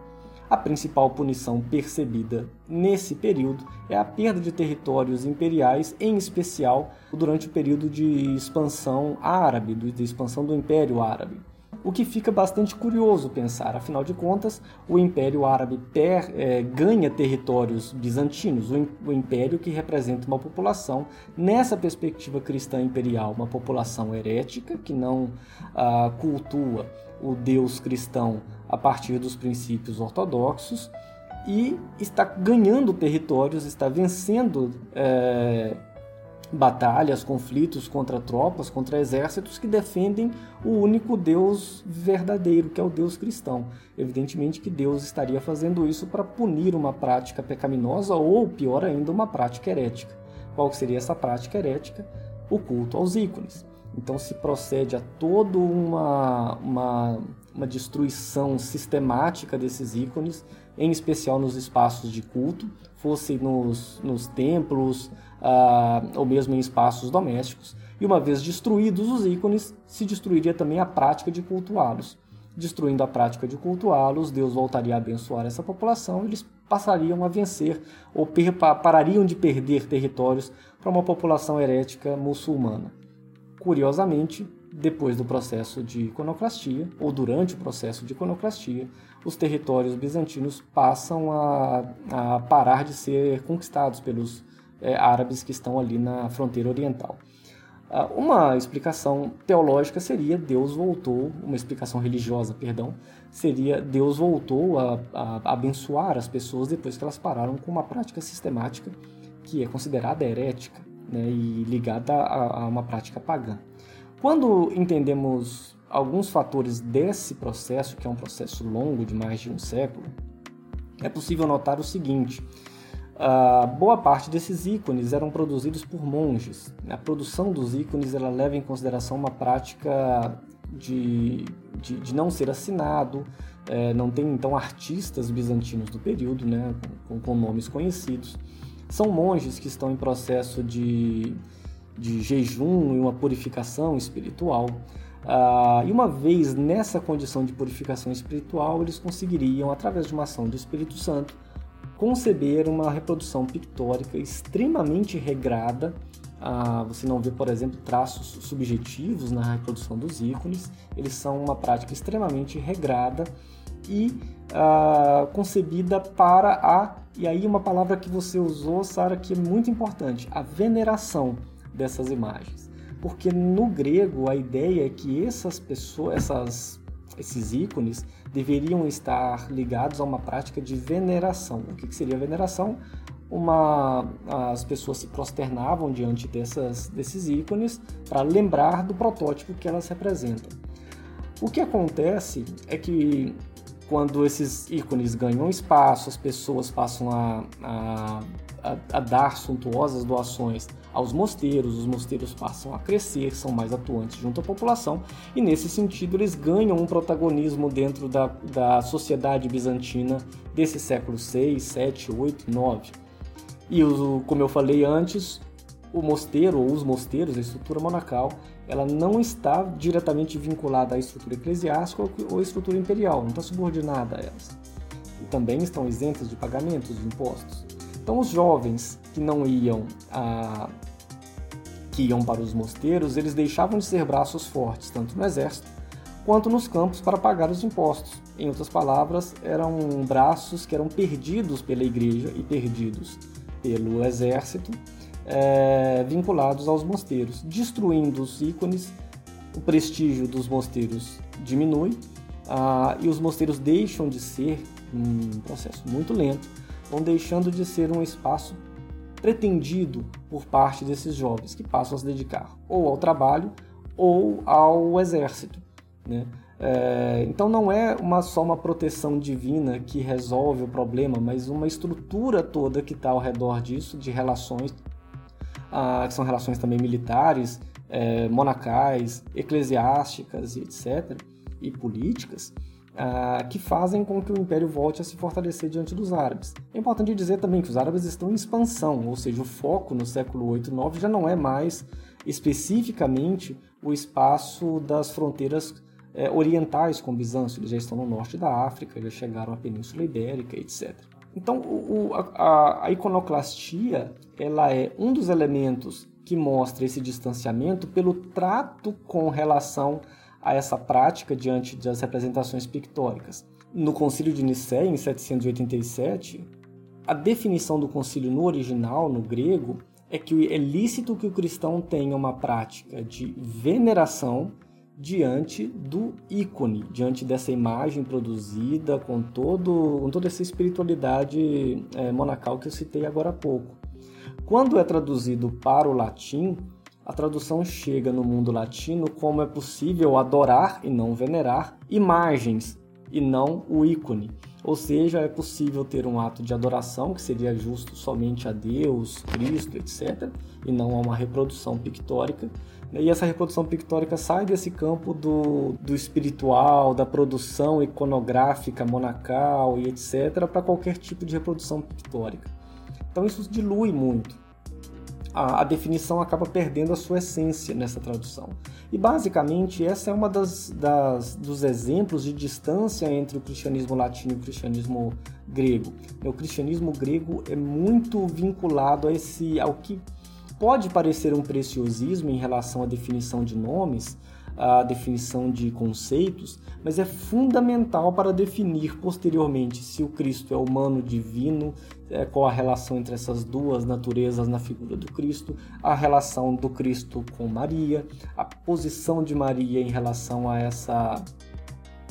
A principal punição percebida nesse período é a perda de territórios imperiais, em especial durante o período de expansão árabe, de expansão do Império Árabe. O que fica bastante curioso pensar, afinal de contas, o Império Árabe per, é, ganha territórios bizantinos, o, o império que representa uma população, nessa perspectiva cristã imperial, uma população herética que não ah, cultua o Deus cristão a partir dos princípios ortodoxos e está ganhando territórios, está vencendo é, batalhas, conflitos contra tropas, contra exércitos que defendem o único Deus verdadeiro, que é o Deus cristão. Evidentemente que Deus estaria fazendo isso para punir uma prática pecaminosa ou, pior ainda, uma prática herética. Qual seria essa prática herética? O culto aos ícones. Então se procede a toda uma, uma, uma destruição sistemática desses ícones, em especial nos espaços de culto, fosse nos, nos templos ah, ou mesmo em espaços domésticos. E uma vez destruídos os ícones, se destruiria também a prática de cultuá-los. Destruindo a prática de cultuá-los, Deus voltaria a abençoar essa população e eles passariam a vencer ou parariam de perder territórios para uma população herética muçulmana. Curiosamente, depois do processo de iconoclastia, ou durante o processo de iconoclastia, os territórios bizantinos passam a, a parar de ser conquistados pelos é, árabes que estão ali na fronteira oriental. Ah, uma explicação teológica seria Deus voltou, uma explicação religiosa, perdão, seria Deus voltou a, a abençoar as pessoas depois que elas pararam com uma prática sistemática que é considerada herética né, e ligada a, a uma prática pagã. Quando entendemos alguns fatores desse processo, que é um processo longo de mais de um século, é possível notar o seguinte: a boa parte desses ícones eram produzidos por monges. A produção dos ícones ela leva em consideração uma prática de, de, de não ser assinado, é, não tem então artistas bizantinos do período, né, com, com nomes conhecidos. São monges que estão em processo de, de jejum e uma purificação espiritual. Ah, e uma vez nessa condição de purificação espiritual, eles conseguiriam, através de uma ação do Espírito Santo, conceber uma reprodução pictórica extremamente regrada. Ah, você não vê, por exemplo, traços subjetivos na reprodução dos ícones, eles são uma prática extremamente regrada e ah, concebida para a e aí uma palavra que você usou, Sara, que é muito importante, a veneração dessas imagens. Porque no grego a ideia é que essas pessoas, essas, esses ícones deveriam estar ligados a uma prática de veneração. O que, que seria veneração? Uma, as pessoas se prosternavam diante dessas, desses ícones para lembrar do protótipo que elas representam. O que acontece é que quando esses ícones ganham espaço, as pessoas passam a, a, a, a dar suntuosas doações aos mosteiros, os mosteiros passam a crescer, são mais atuantes junto à população e, nesse sentido, eles ganham um protagonismo dentro da, da sociedade bizantina desse século 6, 7, 8, 9. E, como eu falei antes, o mosteiro ou os mosteiros, a estrutura monacal, ela não está diretamente vinculada à estrutura eclesiástica ou à estrutura imperial, não está subordinada a elas. E também estão isentas de pagamentos de impostos. Então, os jovens que não iam a, que iam para os mosteiros, eles deixavam de ser braços fortes, tanto no exército quanto nos campos para pagar os impostos. Em outras palavras, eram braços que eram perdidos pela igreja e perdidos pelo exército, é, vinculados aos mosteiros, destruindo os ícones, o prestígio dos mosteiros diminui ah, e os mosteiros deixam de ser um processo muito lento, vão deixando de ser um espaço pretendido por parte desses jovens que passam a se dedicar ou ao trabalho ou ao exército. Né? É, então não é uma, só uma proteção divina que resolve o problema, mas uma estrutura toda que está ao redor disso, de relações, ah, que são relações também militares, é, monacais, eclesiásticas, etc., e políticas, ah, que fazem com que o império volte a se fortalecer diante dos árabes. É importante dizer também que os árabes estão em expansão, ou seja, o foco no século 8 e 9 já não é mais especificamente o espaço das fronteiras é, orientais com Bizâncio, eles já estão no norte da África, já chegaram à Península Ibérica, etc. Então, o, a, a, iconoclastia ela é um dos elementos que mostra esse distanciamento pelo trato com relação a essa prática diante das representações pictóricas. No Concílio de Nicéia, em 787, a definição do concílio no original, no grego, é que é lícito que o cristão tenha uma prática de veneração diante do ícone, diante dessa imagem produzida com, todo, com toda essa espiritualidade é, monacal que eu citei agora há pouco. Quando é traduzido para o latim, a tradução chega no mundo latino como é possível adorar e não venerar imagens e não o ícone. Ou seja, é possível ter um ato de adoração que seria justo somente a Deus, Cristo, etc., e não a uma reprodução pictórica. E essa reprodução pictórica sai desse campo do, do espiritual, da produção iconográfica, monacal e etc., para qualquer tipo de reprodução pictórica. Então isso dilui muito a, a, definição acaba perdendo a sua essência nessa tradução. E basicamente essa é uma das, das, dos exemplos de distância entre o cristianismo latino e o cristianismo grego. O cristianismo grego é muito vinculado a esse ao que pode parecer um preciosismo em relação à definição de nomes, a definição de conceitos, mas é fundamental para definir posteriormente se o Cristo é humano, divino, é, qual a relação entre essas duas naturezas na figura do Cristo, a relação do Cristo com Maria, a posição de Maria em relação a essa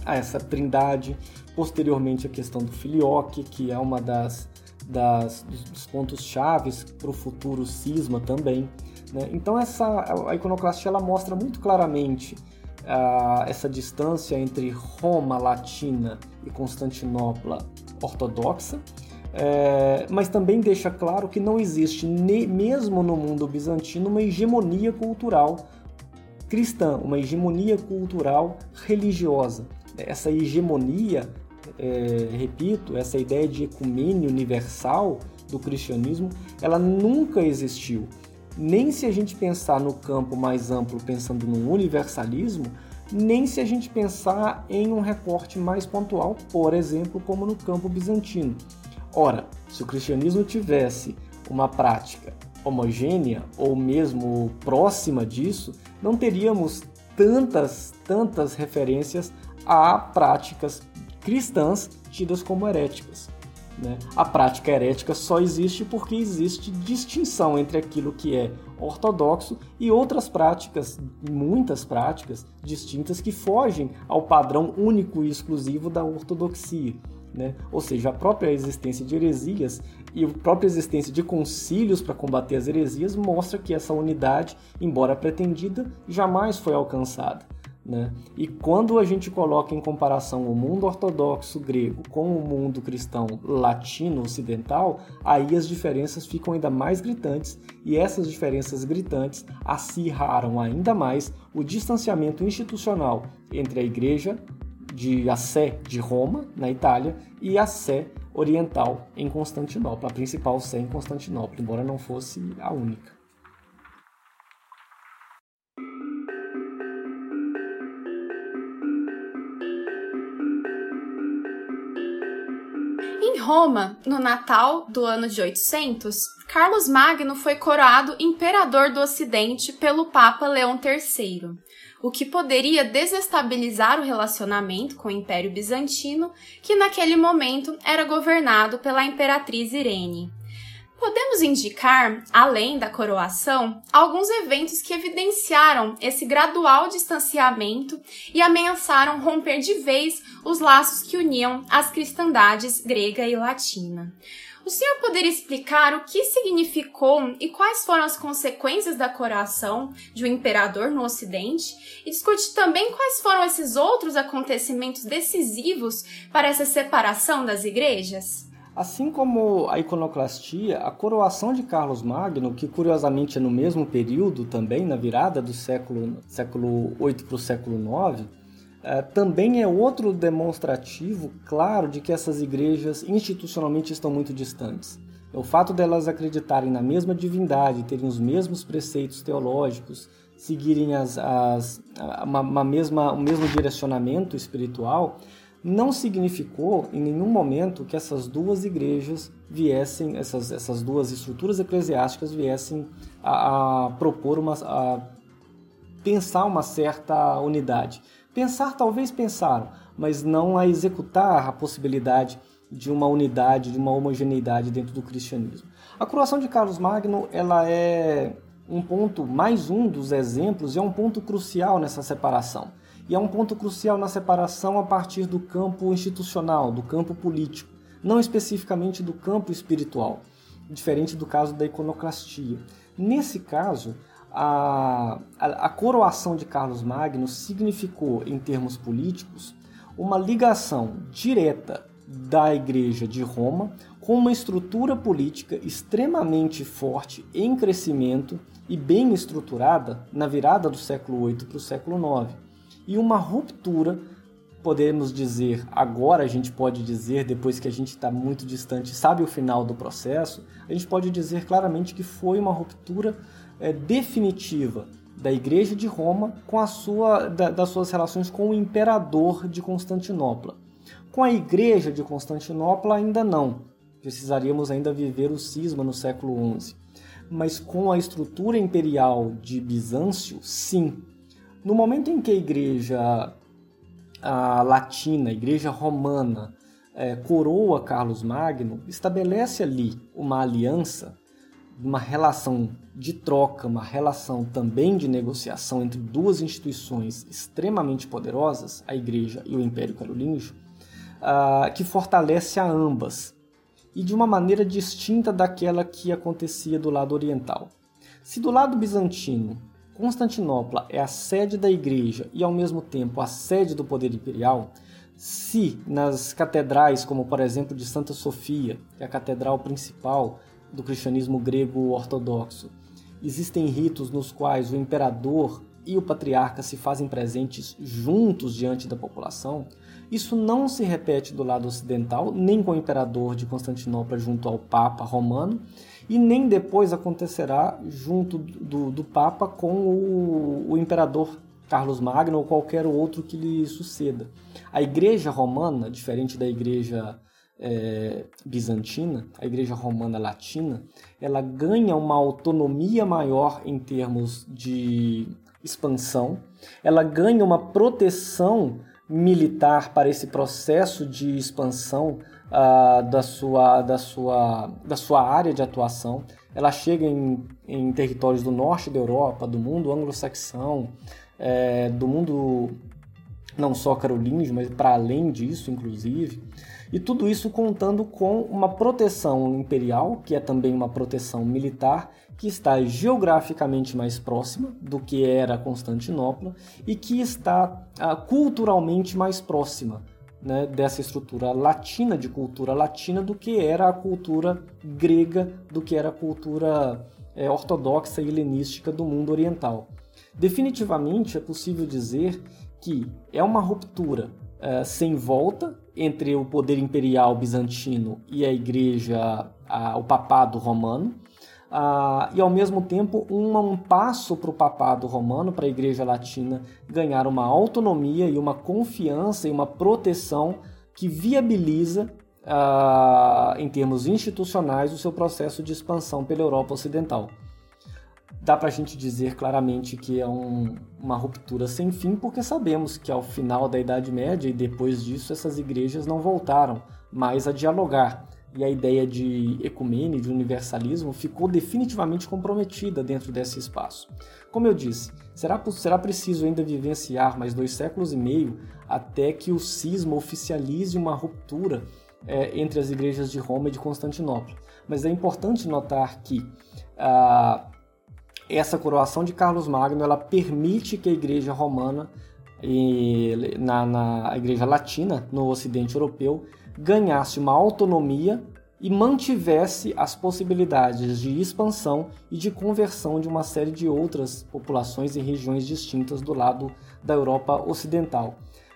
a essa trindade, posteriormente a questão do filioque, que é uma das, das dos pontos chaves para o futuro cisma também. Né? Então essa a iconoclastia ela mostra muito claramente uh, essa distância entre Roma latina e Constantinopla ortodoxa, é, mas também deixa claro que não existe, ne, mesmo no mundo bizantino, uma hegemonia cultural cristã, uma hegemonia cultural religiosa. Essa hegemonia, é, repito, essa ideia de ecumênio universal do cristianismo, ela nunca existiu nem se a gente pensar no campo mais amplo, pensando no universalismo, nem se a gente pensar em um recorte mais pontual, por exemplo, como no campo bizantino. Ora, se o cristianismo tivesse uma prática homogênea ou mesmo próxima disso, não teríamos tantas, tantas referências a práticas cristãs tidas como heréticas. Né? A prática herética só existe porque existe distinção entre aquilo que é ortodoxo e outras práticas, muitas práticas distintas que fogem ao padrão único e exclusivo da ortodoxia. Né? Ou seja, a própria existência de heresias e a própria existência de concílios para combater as heresias mostra que essa unidade, embora pretendida, jamais foi alcançada. Né? E quando a gente coloca em comparação o mundo ortodoxo grego com o mundo cristão latino ocidental, aí as diferenças ficam ainda mais gritantes e essas diferenças gritantes acirraram ainda mais o distanciamento institucional entre a igreja de a Sé de Roma, na Itália, e a Sé oriental em Constantinopla, a principal Sé em Constantinopla, embora não fosse a única. Roma, no Natal do ano de 800, Carlos Magno foi coroado imperador do Ocidente pelo Papa Leão III. o que poderia desestabilizar o relacionamento com o Império Bizantino, que naquele momento era governado pela imperatriz Irene. Podemos indicar, além da coroação, alguns eventos que evidenciaram esse gradual distanciamento e ameaçaram romper de vez os laços que uniam as cristandades grega e latina. O senhor poderia explicar o que significou e quais foram as consequências da coroação de um imperador no Ocidente? E discutir também quais foram esses outros acontecimentos decisivos para essa separação das igrejas? Assim como a iconoclastia, a coroação de Carlos Magno, que curiosamente é no mesmo período também, na virada do século, século 8 para o século 9, é, também é outro demonstrativo claro de que essas igrejas institucionalmente estão muito distantes. É o fato delas acreditarem na mesma divindade, terem os mesmos preceitos teológicos, seguirem as, as, uma, uma mesma, o mesmo direcionamento espiritual, não significou em nenhum momento que essas duas igrejas viessem, essas, essas duas estruturas eclesiásticas viessem a, a propor uma. A pensar uma certa unidade. Pensar, talvez pensaram, mas não a executar a possibilidade de uma unidade, de uma homogeneidade dentro do cristianismo. A coroação de Carlos Magno ela é um ponto, mais um dos exemplos, e é um ponto crucial nessa separação e é um ponto crucial na separação a partir do campo institucional, do campo político, não especificamente do campo espiritual, diferente do caso da iconoclastia. Nesse caso, a, a, a coroação de Carlos Magno significou, em termos políticos, uma ligação direta da Igreja de Roma com uma estrutura política extremamente forte, em crescimento e bem estruturada na virada do século VIII para o século IX e uma ruptura, podemos dizer, agora a gente pode dizer, depois que a gente está muito distante, sabe o final do processo, a gente pode dizer claramente que foi uma ruptura é, definitiva da Igreja de Roma com a sua, da, das suas relações com o imperador de Constantinopla. Com a Igreja de Constantinopla ainda não, precisaríamos ainda viver o cisma no século XI. Mas com a estrutura imperial de Bizâncio, sim, no momento em que a igreja a latina, a igreja romana, é, coroa Carlos Magno, estabelece ali uma aliança, uma relação de troca, uma relação também de negociação entre duas instituições extremamente poderosas, a Igreja e o Império Carolíngio, uh, que fortalece a ambas e de uma maneira distinta daquela que acontecia do lado oriental. Se do lado bizantino Constantinopla é a sede da igreja e ao mesmo tempo a sede do poder imperial, se nas catedrais, como por exemplo de Santa Sofia, que é a catedral principal do cristianismo grego ortodoxo, existem ritos nos quais o imperador e o patriarca se fazem presentes juntos diante da população, isso não se repete do lado ocidental, nem com o imperador de Constantinopla junto ao Papa romano, e nem depois acontecerá junto do, do Papa com o, o imperador Carlos Magno ou qualquer outro que lhe suceda. A Igreja Romana, diferente da Igreja é, bizantina, a Igreja Romana Latina, ela ganha uma autonomia maior em termos de expansão, ela ganha uma proteção militar para esse processo de expansão uh, da, sua, da, sua, da sua área de atuação. Ela chega em, em territórios do norte da Europa, do mundo anglo-saxão, é, do mundo não só carolíngio, mas para além disso, inclusive. E tudo isso contando com uma proteção imperial, que é também uma proteção militar, que está geograficamente mais próxima do que era Constantinopla e que está ah, culturalmente mais próxima né, dessa estrutura latina, de cultura latina, do que era a cultura grega, do que era a cultura é, ortodoxa e helenística do mundo oriental. Definitivamente é possível dizer que é uma ruptura é, sem volta entre o poder imperial bizantino e a igreja, a, o papado romano, ah, e ao mesmo tempo um, um passo para o papado romano, para a Igreja Latina ganhar uma autonomia e uma confiança e uma proteção que viabiliza, ah, em termos institucionais, o seu processo de expansão pela Europa Ocidental. dá para a gente dizer claramente que é um, uma ruptura sem fim, porque sabemos que ao final da Idade Média e depois disso essas igrejas não voltaram mais a dialogar. E a ideia de ecumene, de universalismo, ficou definitivamente comprometida dentro desse espaço. Como eu disse, será, será preciso ainda vivenciar mais dois séculos e meio até que o cisma oficialize uma ruptura é, entre as igrejas de Roma e de Constantinopla. Mas é importante notar que ah, essa coroação de Carlos Magno ela permite que a igreja romana e na, na igreja latina no Ocidente europeu ganhasse uma autonomia e mantivesse as possibilidades de expansão e de conversão de uma série de outras populações e regiões distintas do lado da Europa Ocidental.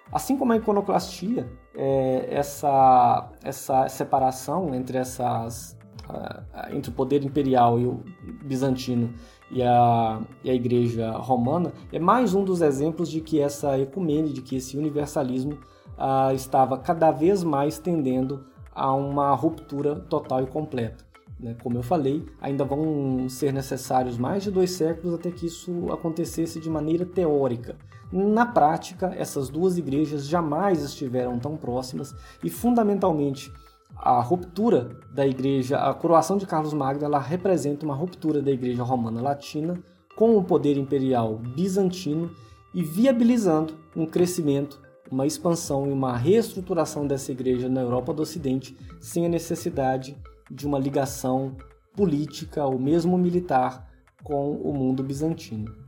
Assim como a iconoclastia, é, essa, essa separação entre, essas, uh, entre o poder imperial e o bizantino e a, e a igreja romana é mais um dos exemplos de que essa ecumene, de que esse universalismo uh, estava cada vez mais tendendo a uma ruptura total e completa. Né? Como eu falei, ainda vão ser necessários mais de dois séculos até que isso acontecesse de maneira teórica. Na prática, essas duas igrejas jamais estiveram tão próximas e, fundamentalmente, a ruptura da igreja, a coroação de Carlos Magno, ela representa uma ruptura da igreja romana latina com o poder imperial bizantino e viabilizando um crescimento uma expansão e uma reestruturação dessa igreja na Europa do Ocidente sem a necessidade de uma ligação política ou mesmo militar com o mundo bizantino.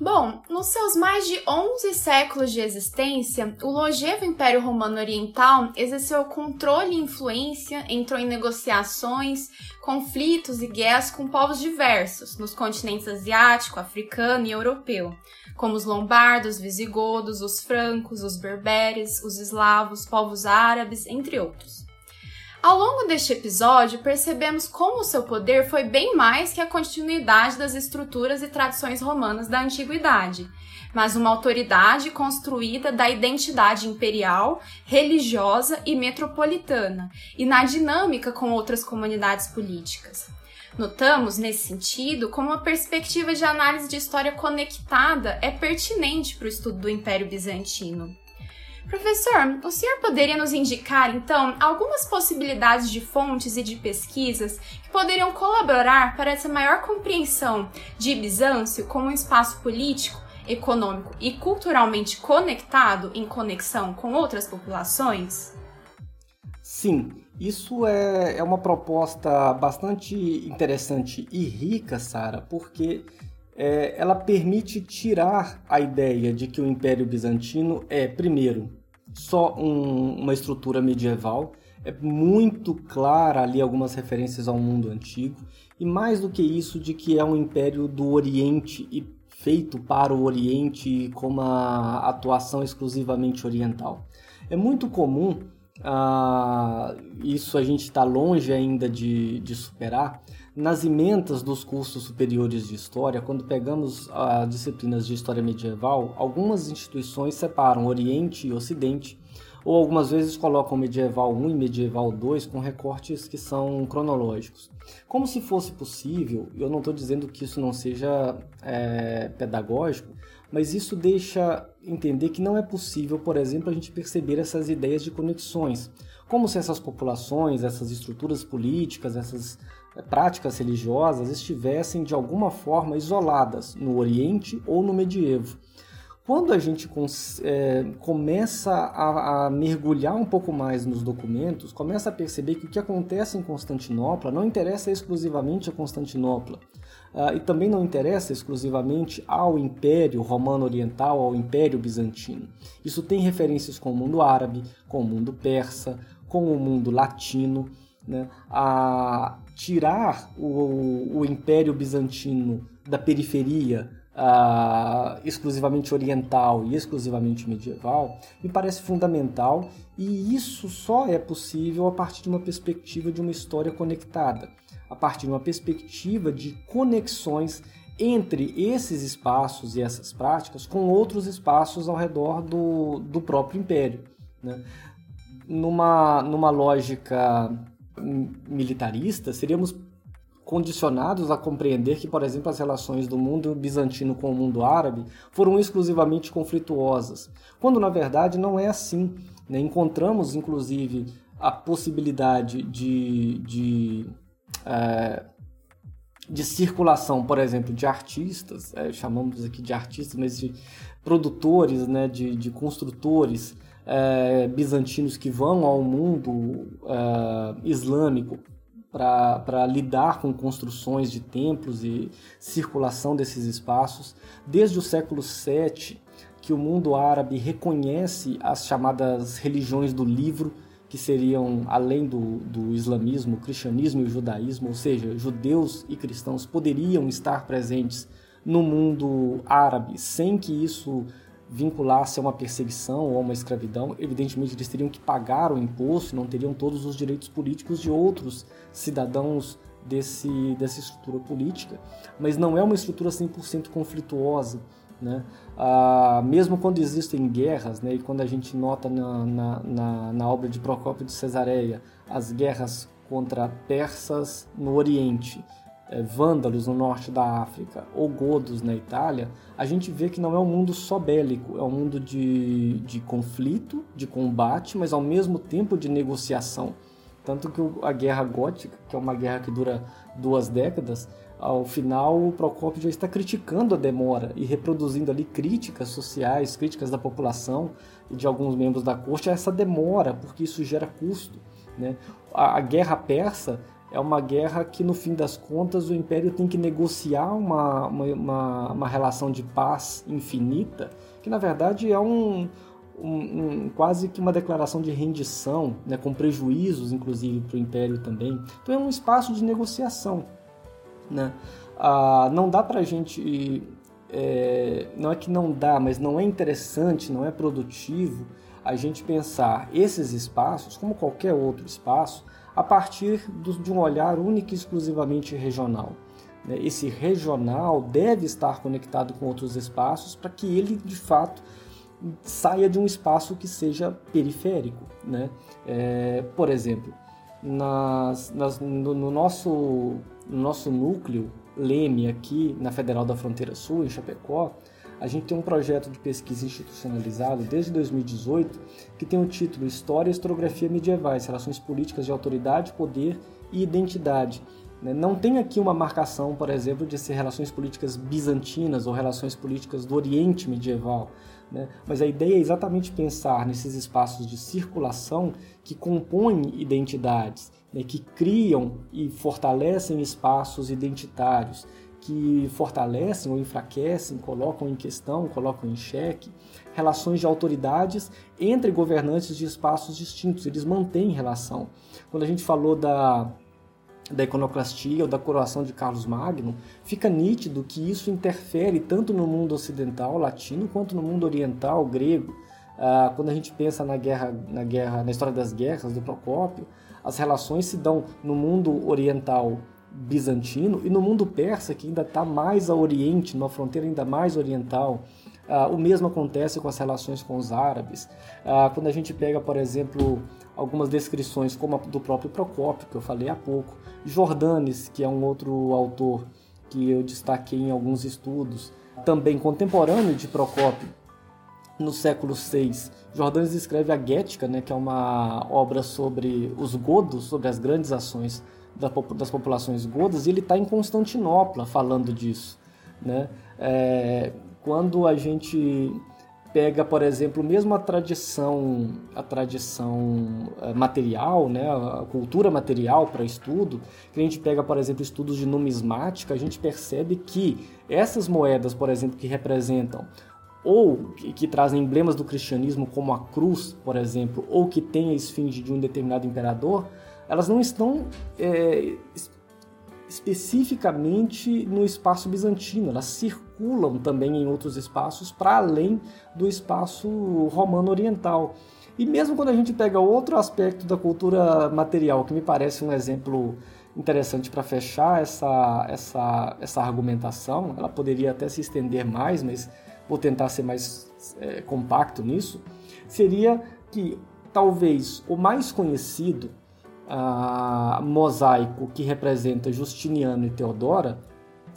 Bom, nos seus mais de 11 séculos de existência, o longevo Império Romano Oriental exerceu controle e influência, entrou em negociações, conflitos e guerras com povos diversos nos continentes asiático, africano e europeu, como os lombardos, visigodos, os francos, os berberes, os eslavos, povos árabes, entre outros. Ao longo deste episódio, percebemos como o seu poder foi bem mais que a continuidade das estruturas e tradições romanas da antiguidade, mas uma autoridade construída da identidade imperial, religiosa e metropolitana, e na dinâmica com outras comunidades políticas. Notamos, nesse sentido, como uma perspectiva de análise de história conectada é pertinente para o estudo do Império Bizantino. Professor, o senhor poderia nos indicar, então, algumas possibilidades de fontes e de pesquisas que poderiam colaborar para essa maior compreensão de Bizâncio como um espaço político, econômico e culturalmente conectado em conexão com outras populações? Sim, isso é, é uma proposta bastante interessante e rica, Sara, porque é, ela permite tirar a ideia de que o Império Bizantino é, primeiro, só um, uma estrutura medieval, é muito clara ali algumas referências ao mundo antigo, e mais do que isso, de que é um império do Oriente e feito para o Oriente com uma atuação exclusivamente oriental. É muito comum, ah, isso a gente está longe ainda de, de superar, nas ementas dos cursos superiores de história, quando pegamos as disciplinas de história medieval, algumas instituições separam Oriente e Ocidente, ou algumas vezes colocam medieval 1 e medieval 2 com recortes que são cronológicos. Como se fosse possível, eu não estou dizendo que isso não seja é, pedagógico, mas isso deixa entender que não é possível, por exemplo, a gente perceber essas ideias de conexões, como se essas populações, essas estruturas políticas, essas práticas religiosas estivessem de alguma forma isoladas no Oriente ou no medievo. Quando a gente é, começa a, a, mergulhar um pouco mais nos documentos, começa a perceber que o que acontece em Constantinopla não interessa exclusivamente a Constantinopla. Uh, e também não interessa exclusivamente ao Império Romano Oriental, ao Império Bizantino. Isso tem referências com o mundo árabe, com o mundo persa, com o mundo latino. Né? A, tirar o, o Império Bizantino da periferia uh, exclusivamente oriental e exclusivamente medieval me parece fundamental e isso só é possível a partir de uma perspectiva de uma história conectada, a partir de uma perspectiva de conexões entre esses espaços e essas práticas com outros espaços ao redor do, do próprio império. Né? Numa, numa lógica militarista, seríamos condicionados a compreender que, por exemplo, as relações do mundo bizantino com o mundo árabe foram exclusivamente conflituosas, quando na verdade não é assim. Né? Encontramos, inclusive, a possibilidade de, de, é, de circulação, por exemplo, de artistas, é, chamamos aqui de artistas, mas de produtores, né, de, de construtores é, bizantinos que vão ao mundo é, islâmico para lidar com construções de templos e circulação desses espaços. Desde o século VII, que o mundo árabe reconhece as chamadas religiões do livro, que seriam, além do, do islamismo, o cristianismo e o judaísmo, ou seja, judeus e cristãos poderiam estar presentes no mundo árabe sem que isso vinculasse a uma perseguição ou a uma escravidão, evidentemente eles teriam que pagar o imposto, não teriam todos os direitos políticos de outros cidadãos desse, dessa estrutura política, mas não é uma estrutura 100% conflituosa. Né? Ah, mesmo quando existem guerras, né, e quando a gente nota na, na, na, na obra de Procópio de Cesareia as guerras contra persas no Oriente, é, vândalos no norte da África ou godos na Itália, a gente vê que não é um mundo só bélico, é um mundo de, de conflito, de combate, mas ao mesmo tempo de negociação. Tanto que a Guerra Gótica, que é uma guerra que dura duas décadas, ao final o Procópio já está criticando a demora e reproduzindo ali críticas sociais, críticas da população e de alguns membros da corte a essa demora, porque isso gera custo. Né? A, a guerra persa é uma guerra que, no fim das contas, o Império tem que negociar uma, uma, uma relação de paz infinita, que na verdade é um, um, um quase que uma declaração de rendição, né, com prejuízos, inclusive, para o Império também. Então é um espaço de negociação. Né? Ah, não dá para a gente. É, não é que não dá, mas não é interessante, não é produtivo a gente pensar esses espaços como qualquer outro espaço a partir de um olhar único e exclusivamente regional. Né? Esse regional deve estar conectado com outros espaços para que ele, de fato, saia de um espaço que seja periférico. Né? É, por exemplo, nas, nas, no, no, nosso, no nosso núcleo Leme aqui na Federal da Fronteira Sul, em Chapecó, a gente tem um projeto de pesquisa institucionalizado desde 2018 que tem o título História e Historiografia Medievais, Relações Políticas de Autoridade, Poder e Identidade. Né? Não tem aqui uma marcação, por exemplo, de ser relações políticas bizantinas ou relações políticas do Oriente medieval, né? mas a ideia é exatamente pensar nesses espaços de circulação que compõem identidades, né? que criam e fortalecem espaços identitários, que fortalecem ou enfraquecem, colocam em questão, colocam em xeque relações de autoridades entre governantes de espaços distintos. Eles mantêm relação. Quando a gente falou da, da iconoclastia ou da coroação de Carlos Magno, fica nítido que isso interfere tanto no mundo ocidental latino quanto no mundo oriental grego. Ah, quando a gente pensa na guerra, na guerra, na história das guerras do Procópio, as relações se dão no mundo oriental bizantino e no mundo persa, que ainda está mais a oriente, numa fronteira ainda mais oriental. Uh, o mesmo acontece com as relações com os árabes. Uh, quando a gente pega, por exemplo, algumas descrições, como a do próprio Procópio, que eu falei há pouco, Jordanes, que é um outro autor que eu destaquei em alguns estudos, também contemporâneo de Procópio, no século VI. Jordanes escreve a Guética, né, que é uma obra sobre os godos, sobre as grandes ações das populações godas, e ele está em Constantinopla falando disso. Né? É, quando a gente pega, por exemplo, mesmo a tradição, a tradição é, material, né, a cultura material para estudo, que a gente pega, por exemplo, estudos de numismática, a gente percebe que essas moedas, por exemplo, que representam ou que, que, trazem emblemas do cristianismo, como a cruz, por exemplo, ou que tem a esfinge de um determinado imperador, elas não estão é, especificamente no espaço bizantino, elas circulam também em outros espaços para além do espaço romano oriental. E mesmo quando a gente pega outro aspecto da cultura material, que me parece um exemplo interessante para fechar essa, essa, essa argumentação, ela poderia até se estender mais, mas vou tentar ser mais é, compacto nisso, seria que talvez o mais conhecido ah, mosaico que representa Justiniano e Teodora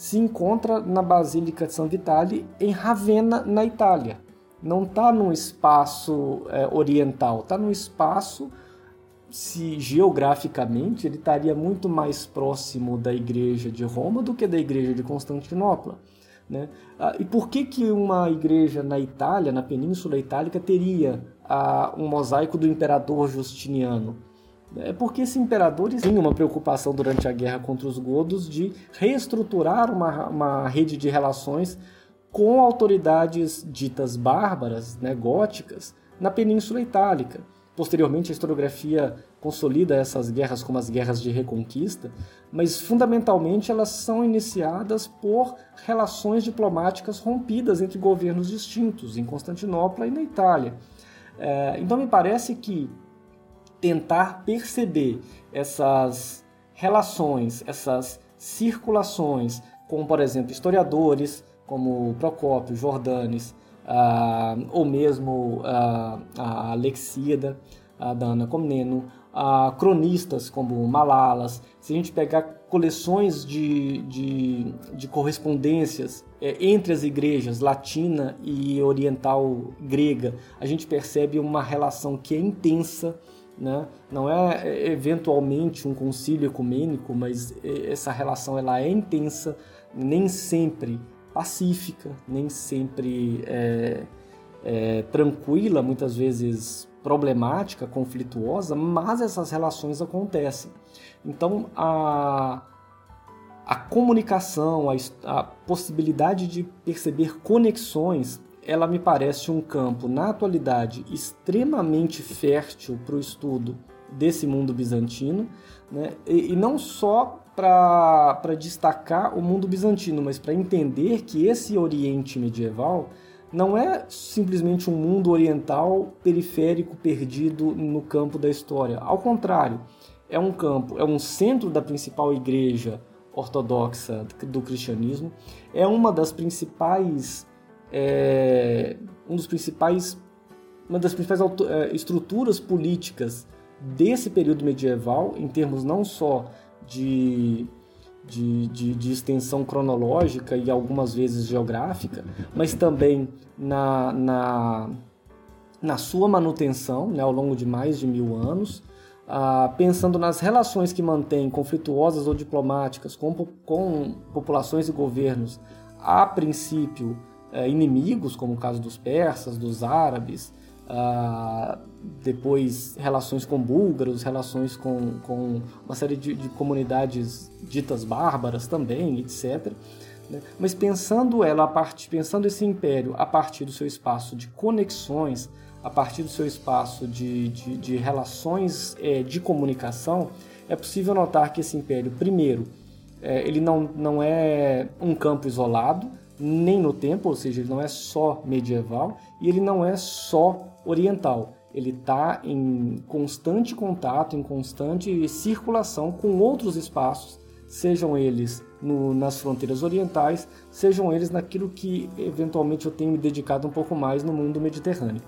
se encontra na Basílica de São Vitale em Ravenna, na Itália. Não está num espaço é, oriental, está num espaço se geograficamente ele estaria muito mais próximo da igreja de Roma do que da igreja de Constantinopla. Né? Ah, e por que, que uma igreja na Itália, na Península Itálica, teria ah, um mosaico do imperador Justiniano? É porque esse imperador tinha uma preocupação durante a guerra contra os godos de reestruturar uma, uma rede de relações com autoridades ditas bárbaras, né, góticas, na Península Itálica. Posteriormente, a historiografia consolida essas guerras como as guerras de reconquista, mas fundamentalmente elas são iniciadas por relações diplomáticas rompidas entre governos distintos, em Constantinopla e na Itália. É, então, me parece que tentar perceber essas relações, essas circulações, com, por exemplo, historiadores como Procópio, Jordanes, ah, ou mesmo ah, a Alexíada, a da Ana Comneno, a cronistas como Malalas, se a gente pegar coleções de, de, de correspondências é, entre as igrejas latina e oriental grega, a gente percebe uma relação que é intensa, né? não é, é eventualmente um concílio ecumênico, mas é, essa relação ela é intensa, nem sempre pacífica, nem sempre é, é, tranquila, muitas vezes problemática, conflituosa, mas essas relações acontecem. Então a, a comunicação, a, a possibilidade de perceber conexões, ela me parece um campo, na atualidade, extremamente fértil para o estudo desse mundo bizantino, né? e, e não só para destacar o mundo bizantino, mas para entender que esse Oriente medieval não é simplesmente um mundo oriental periférico perdido no campo da história. Ao contrário, é um campo, é um centro da principal igreja ortodoxa do cristianismo, é uma das principais, é, um dos principais, uma das principais é, estruturas políticas desse período medieval, em termos não só de, de, de, de, extensão cronológica e algumas vezes geográfica, mas também na, na, na sua manutenção né, ao longo de mais de mil anos, ah, pensando nas relações que mantém conflituosas ou diplomáticas com, com populações e governos, a princípio inimigos, como o caso dos persas, dos árabes, ah, depois relações com búlgaros, relações com, com uma série de, de comunidades ditas bárbaras também, etc. Né? Mas pensando ela a partir, pensando esse império a partir do seu espaço de conexões, a partir do seu espaço de, de, de relações é, de comunicação, é possível notar que esse império, primeiro, é, ele não, não é um campo isolado, nem no tempo, ou seja, ele não é só medieval e ele não é só oriental. Ele está em constante contato, em constante circulação com outros espaços, sejam eles no, nas fronteiras orientais, sejam eles naquilo que eventualmente eu tenho me dedicado um pouco mais no mundo mediterrâneo.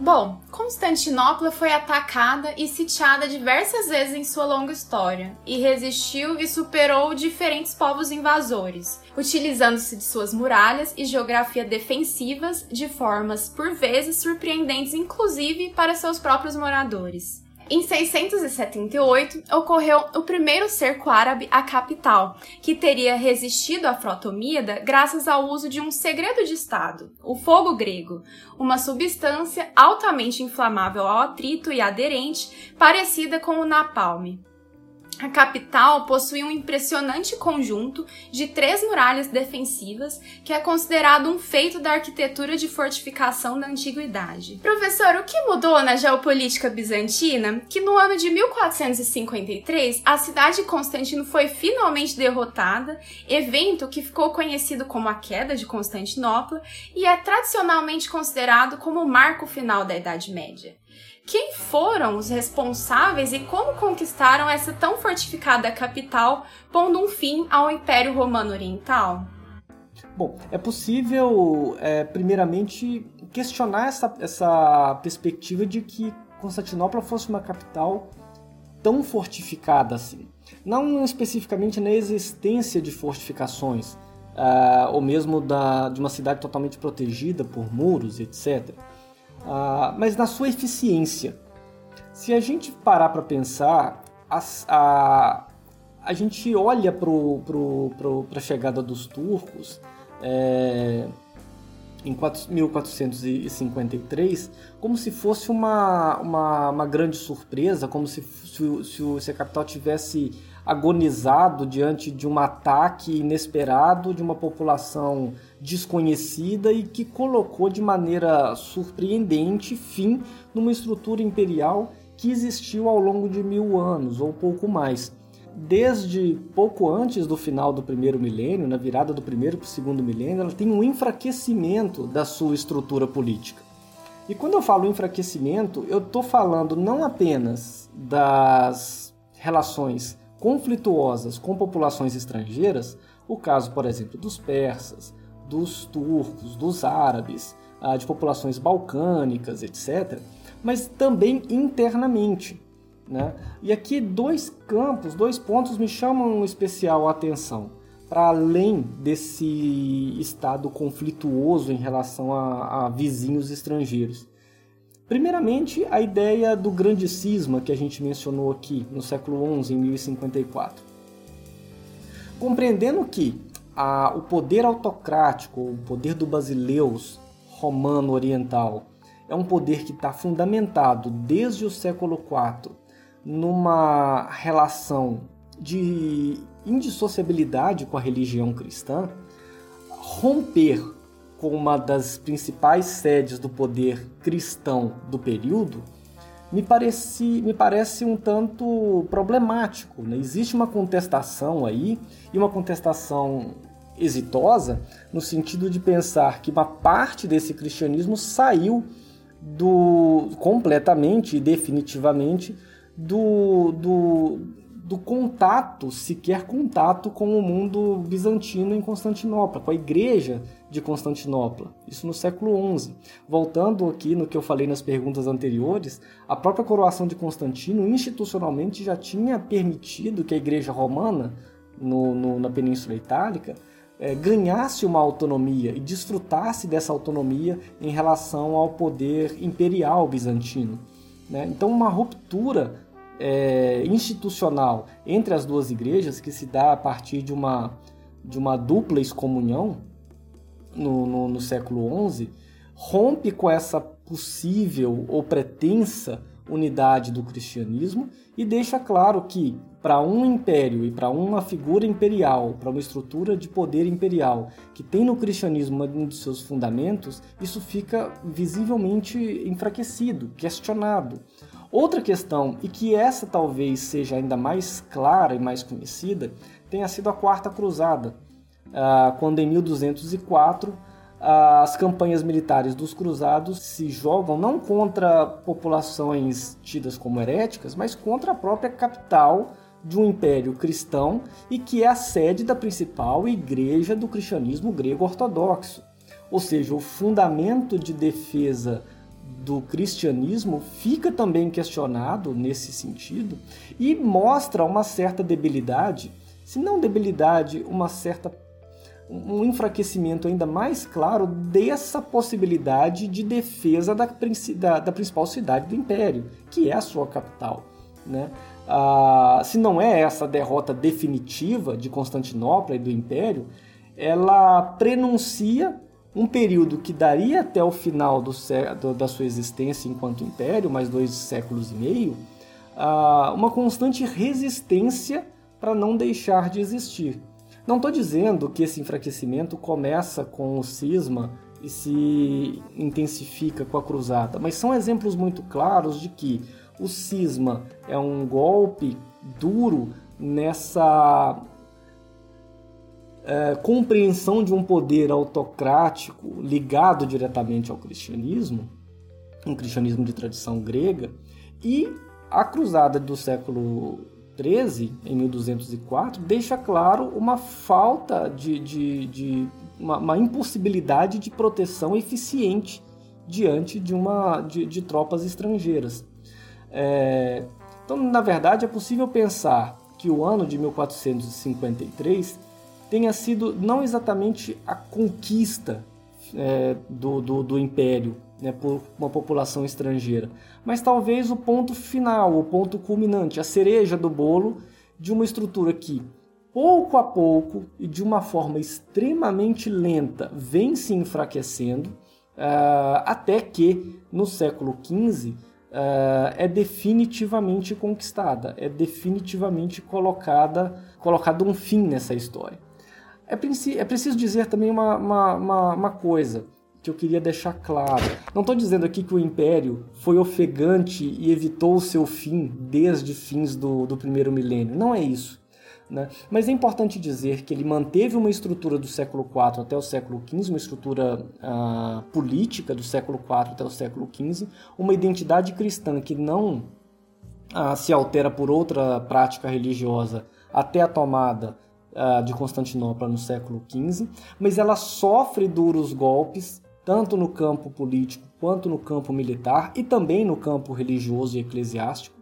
Bom, Constantinopla foi atacada e sitiada diversas vezes em sua longa história, e resistiu e superou diferentes povos invasores, utilizando-se de suas muralhas e geografia defensivas de formas por vezes surpreendentes, inclusive para seus próprios moradores. Em 678, ocorreu o primeiro cerco árabe à capital, que teria resistido à frota omíada graças ao uso de um segredo de Estado, o fogo grego, uma substância altamente inflamável ao atrito e aderente, parecida com o napalm. A capital possui um impressionante conjunto de três muralhas defensivas, que é considerado um feito da arquitetura de fortificação da antiguidade. Professor, o que mudou na geopolítica bizantina? Que no ano de 1453 a cidade de Constantino foi finalmente derrotada, evento que ficou conhecido como a queda de Constantinopla e é tradicionalmente considerado como o marco final da Idade Média quem foram os responsáveis e como conquistaram essa tão fortificada capital, pondo um fim ao Império Romano Oriental? Bom, é possível, é, primeiramente, questionar essa, essa perspectiva de que Constantinopla fosse uma capital tão fortificada assim. Não especificamente na existência de fortificações, uh, ou mesmo da, de uma cidade totalmente protegida por muros, etc., uh, mas na sua eficiência. Se a gente parar para pensar, a, a, a gente olha para a chegada dos turcos. É, em 1453 como se fosse uma, uma, uma grande surpresa, como se, se, se a capital tivesse agonizado diante de um ataque inesperado de uma população desconhecida e que colocou de maneira surpreendente fim numa estrutura imperial que existiu ao longo de mil anos ou pouco mais desde pouco antes do final do primeiro milênio, na virada do primeiro para o segundo milênio, ela tem um enfraquecimento da sua estrutura política. E quando eu falo enfraquecimento, eu estou falando não apenas das relações conflituosas com populações estrangeiras, o caso, por exemplo, dos persas, dos turcos, dos árabes, ah, de populações balcânicas, etc., mas também internamente. Né? E aqui dois campos, dois pontos me chamam especial a atenção. Para além desse estado conflituoso em relação a, a vizinhos estrangeiros. Primeiramente, a ideia do grande cisma que a gente mencionou aqui no século XI, em 1054. Compreendendo que a, o poder autocrático, o poder do Basileus romano oriental, é um poder que está fundamentado desde o século IV numa relação de indissociabilidade com a religião cristã, romper com uma das principais sedes do poder cristão do período, me, parece, me parece um tanto problemático. Né? Existe uma contestação aí, e uma contestação exitosa, no sentido de pensar que uma parte desse cristianismo saiu do completamente e definitivamente do, do, do contato, sequer contato com o mundo bizantino em Constantinopla, com a igreja de Constantinopla, isso no século XI. Voltando aqui no que eu falei nas perguntas anteriores, a própria coroação de Constantino institucionalmente já tinha permitido que a igreja romana no, no, na Península Itálica é, ganhasse uma autonomia e desfrutasse dessa autonomia em relação ao poder imperial bizantino. Né? Então, uma ruptura é, institucional entre as duas igrejas, que se dá a partir de uma, de uma dupla excomunhão no, no, no século XI, rompe com essa possível ou pretensa unidade do cristianismo e deixa claro que para um império e para uma figura imperial, para uma estrutura de poder imperial que tem no cristianismo um de seus fundamentos, isso fica visivelmente enfraquecido, questionado. Outra questão, e que essa talvez seja ainda mais clara e mais conhecida, tenha sido a Quarta Cruzada, ah, quando em 1204 as campanhas militares dos cruzados se jogam não contra populações tidas como heréticas, mas contra a própria capital de um império cristão e que é a sede da principal igreja do cristianismo grego ortodoxo. Ou seja, o fundamento de defesa do cristianismo fica também questionado nesse sentido e mostra uma certa debilidade, se não debilidade, uma certa um enfraquecimento ainda mais claro dessa possibilidade de defesa da, da, da principal cidade do império, que é a sua capital. Né? Ah, se não é essa derrota definitiva de Constantinopla e do império, ela prenuncia um período que daria até o final do, da sua existência enquanto império, mais dois séculos e meio, uh, uma constante resistência para não deixar de existir. Não estou dizendo que esse enfraquecimento começa com o cisma e se intensifica com a cruzada, mas são exemplos muito claros de que o cisma é um golpe duro nessa é, compreensão de um poder autocrático ligado diretamente ao cristianismo, um cristianismo de tradição grega, e a cruzada do século XIII, em 1204, deixa claro uma falta de, de, de uma, uma, impossibilidade de proteção eficiente diante de, uma, de, de tropas estrangeiras. É, Então, na verdade, é possível pensar que o ano de 1453 tenha sido não exatamente a conquista é, do, do, do, império né, por uma população estrangeira, mas talvez o ponto final, o ponto culminante, a cereja do bolo de uma estrutura que, pouco a pouco e de uma forma extremamente lenta, vem se enfraquecendo, uh, até que no século XV uh, é definitivamente conquistada, é definitivamente colocada, colocado um fim nessa história. É, é preciso dizer também uma, uma, uma, uma coisa que eu queria deixar claro. Não estou dizendo aqui que o Império foi ofegante e evitou o seu fim desde fins do, do primeiro milênio. Não é isso. Né? Mas é importante dizer que ele manteve uma estrutura do século IV até o século XV, uma estrutura uh, política do século IV até o século XV, uma identidade cristã que não uh, se altera por outra prática religiosa até a tomada uh, de Constantinopla no século XV, mas ela sofre duros golpes tanto no campo político quanto no campo militar e também no campo religioso e eclesiástico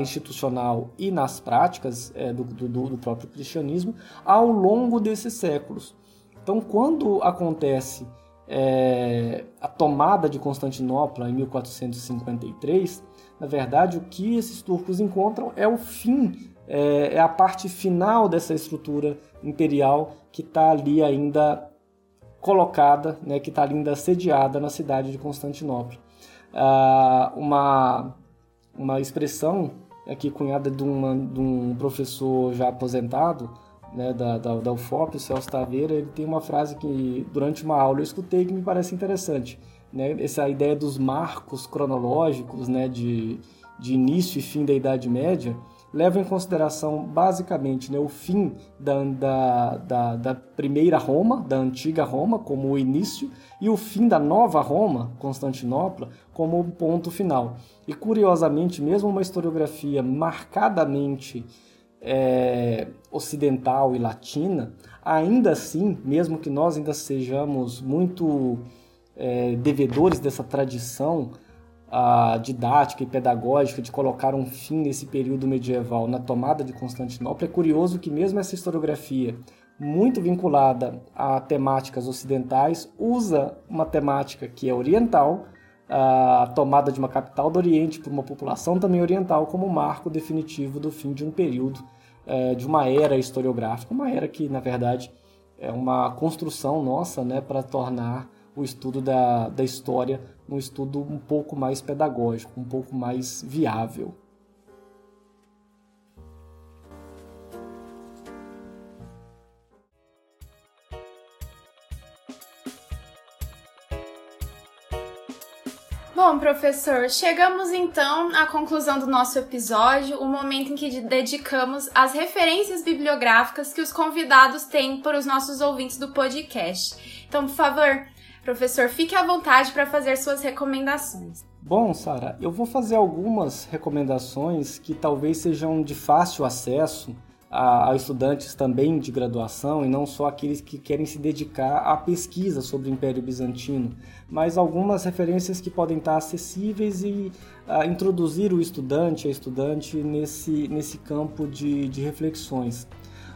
institucional e nas práticas é, do, do, do próprio cristianismo ao longo desses séculos. Então, quando acontece é, a tomada de Constantinopla em 1453, na verdade, o que esses turcos encontram é o fim, é, é a parte final dessa estrutura imperial que está ali ainda colocada, né, que está ainda sediada na cidade de Constantinopla. Uh, uma uma expressão aqui cunhada de, uma, de um professor já aposentado, né, da, da, da UFOP, o Celso Taveira, ele tem uma frase que durante uma aula eu escutei que me parece interessante. Né, essa ideia dos marcos cronológicos né, de, de início e fim da Idade Média, leva em consideração basicamente né, o fim da, da, da, da, primeira Roma, da antiga Roma, como o início, e o fim da nova Roma, Constantinopla, como o ponto final. E curiosamente, mesmo uma historiografia marcadamente é, ocidental e latina, ainda assim, mesmo que nós ainda sejamos muito é, devedores dessa tradição, didática e pedagógica de colocar um fim nesse período medieval na tomada de Constantinopla, é curioso que mesmo essa historiografia muito vinculada a temáticas ocidentais usa uma temática que é oriental, a tomada de uma capital do Oriente por uma população também oriental como marco definitivo do fim de um período, é, de uma era historiográfica, uma era que na verdade é uma construção nossa né, para tornar o estudo da, da história um estudo um pouco mais pedagógico, um pouco mais viável. Bom, professor, chegamos então à conclusão do nosso episódio, o momento em que dedicamos as referências bibliográficas que os convidados têm para os nossos ouvintes do podcast. Então, por favor, Professor, fique à vontade para fazer suas recomendações. Bom, Sara, eu vou fazer algumas recomendações que talvez sejam de fácil acesso a, a, estudantes também de graduação e não só aqueles que querem se dedicar à pesquisa sobre o Império Bizantino, mas algumas referências que podem estar acessíveis e a, introduzir o estudante, a estudante nesse, nesse campo de, de reflexões.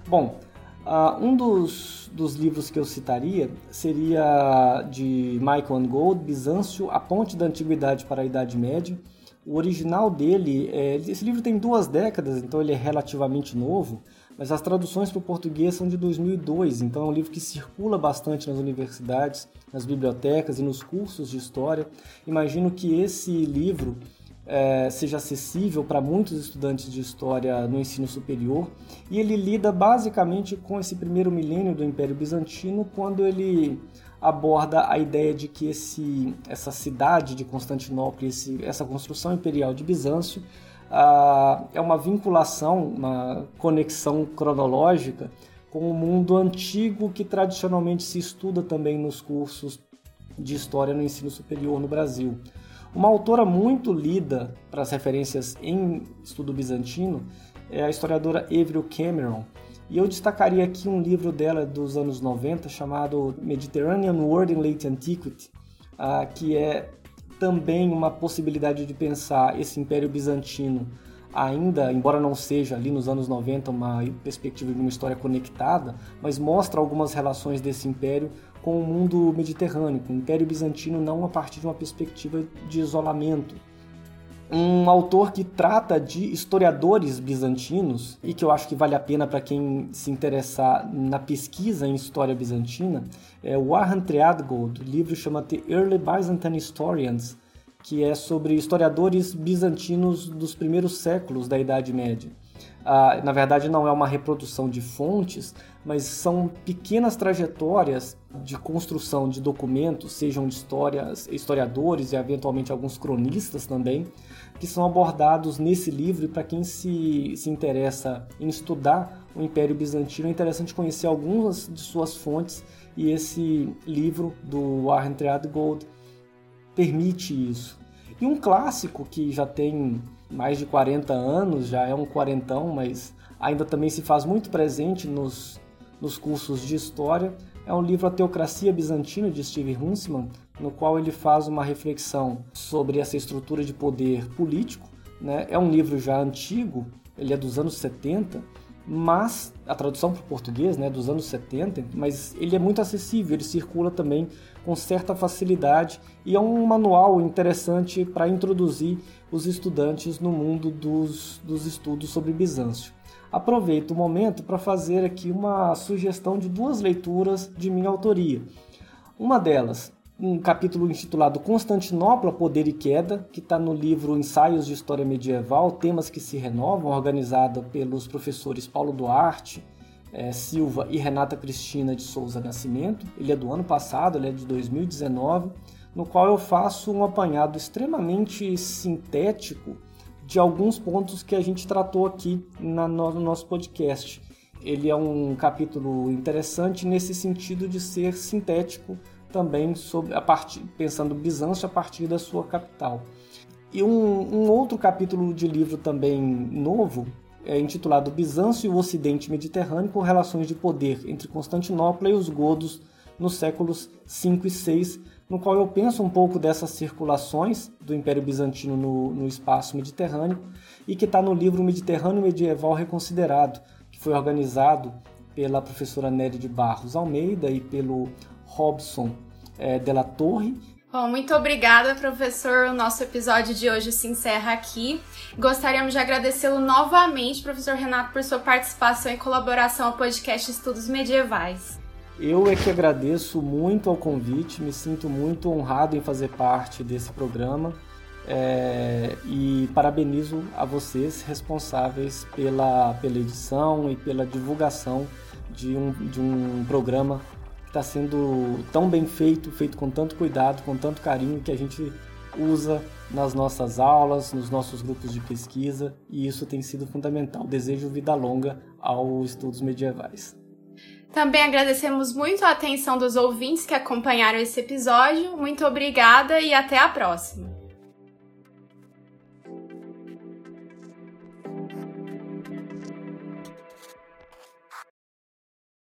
Bom, Uh, um dos, dos livros que eu citaria seria de Michael Gold, Bizâncio, A Ponte da Antiguidade para a Idade Média. O original dele, é, esse livro tem duas décadas, então ele é relativamente novo, mas as traduções para o português são de 2002, então é um livro que circula bastante nas universidades, nas bibliotecas e nos cursos de história. Imagino que esse livro é, seja acessível para muitos estudantes de história no ensino superior. E ele lida basicamente com esse primeiro milênio do Império Bizantino, quando ele aborda a ideia de que esse, essa cidade de Constantinopla, esse, essa construção imperial de Bizâncio, ah, é uma vinculação, uma conexão cronológica com o mundo antigo que tradicionalmente se estuda também nos cursos de história no ensino superior no Brasil. Uma autora muito lida para as referências em estudo bizantino é a historiadora Avril Cameron. E eu destacaria aqui um livro dela dos anos 90 chamado Mediterranean World in Late Antiquity, uh, que é também uma possibilidade de pensar esse Império Bizantino ainda, embora não seja ali nos anos 90 uma perspectiva de uma história conectada, mas mostra algumas relações desse império com o mundo mediterrâneo, com o Império Bizantino não a partir de uma perspectiva de isolamento, um autor que trata de historiadores bizantinos e que eu acho que vale a pena para quem se interessar na pesquisa em história bizantina é o Arhan Triadgold. O livro chama The Early Byzantine Historians, que é sobre historiadores bizantinos dos primeiros séculos da Idade Média. Ah, na verdade, não é uma reprodução de fontes, mas são pequenas trajetórias de construção de documentos, sejam de histórias, historiadores e eventualmente alguns cronistas também, que são abordados nesse livro. Para quem se, se interessa em estudar o Império Bizantino, é interessante conhecer algumas de suas fontes, e esse livro do Arjen Gold permite isso. E um clássico que já tem mais de 40 anos, já é um quarentão, mas ainda também se faz muito presente nos, nos cursos de história. É um livro A Teocracia Bizantina, de Steve Huntsman, no qual ele faz uma reflexão sobre essa estrutura de poder político. Né? É um livro já antigo, ele é dos anos 70, mas a tradução para o português, né, dos anos 70, mas ele é muito acessível, ele circula também com certa facilidade e é um manual interessante para introduzir os estudantes no mundo dos, dos estudos sobre Bizâncio. Aproveito o momento para fazer aqui uma sugestão de duas leituras de minha autoria. Uma delas um capítulo intitulado Constantinopla, Poder e Queda, que está no livro Ensaios de História Medieval, Temas que se Renovam, organizado pelos professores Paulo Duarte é, Silva e Renata Cristina de Souza Nascimento. Ele é do ano passado, ele é de 2019, no qual eu faço um apanhado extremamente sintético de alguns pontos que a gente tratou aqui na, no nosso podcast. Ele é um capítulo interessante nesse sentido de ser sintético também sobre a partir, pensando Bizâncio a partir da sua capital. E um, um outro capítulo de livro também novo é intitulado Bizâncio e o Ocidente Mediterrâneo com relações de poder entre Constantinopla e os godos nos séculos 5 e 6, no qual eu penso um pouco dessas circulações do Império Bizantino no, no espaço mediterrâneo e que está no livro Mediterrâneo Medieval Reconsiderado, que foi organizado pela professora Nery de Barros Almeida e pelo Robson é, Della Torre. Bom, muito obrigada, professor. O nosso episódio de hoje se encerra aqui. Gostaríamos de agradecê-lo novamente, professor Renato, por sua participação e colaboração ao podcast Estudos Medievais. Eu é que agradeço muito ao convite, me sinto muito honrado em fazer parte desse programa é, e parabenizo a vocês responsáveis pela, pela edição e pela divulgação de um, de um programa está sendo tão bem feito, feito com tanto cuidado, com tanto carinho que a gente usa nas nossas aulas, nos nossos grupos de pesquisa e isso tem sido fundamental. Desejo vida longa aos estudos medievais. Também agradecemos muito a atenção dos ouvintes que acompanharam esse episódio. Muito obrigada e até a próxima.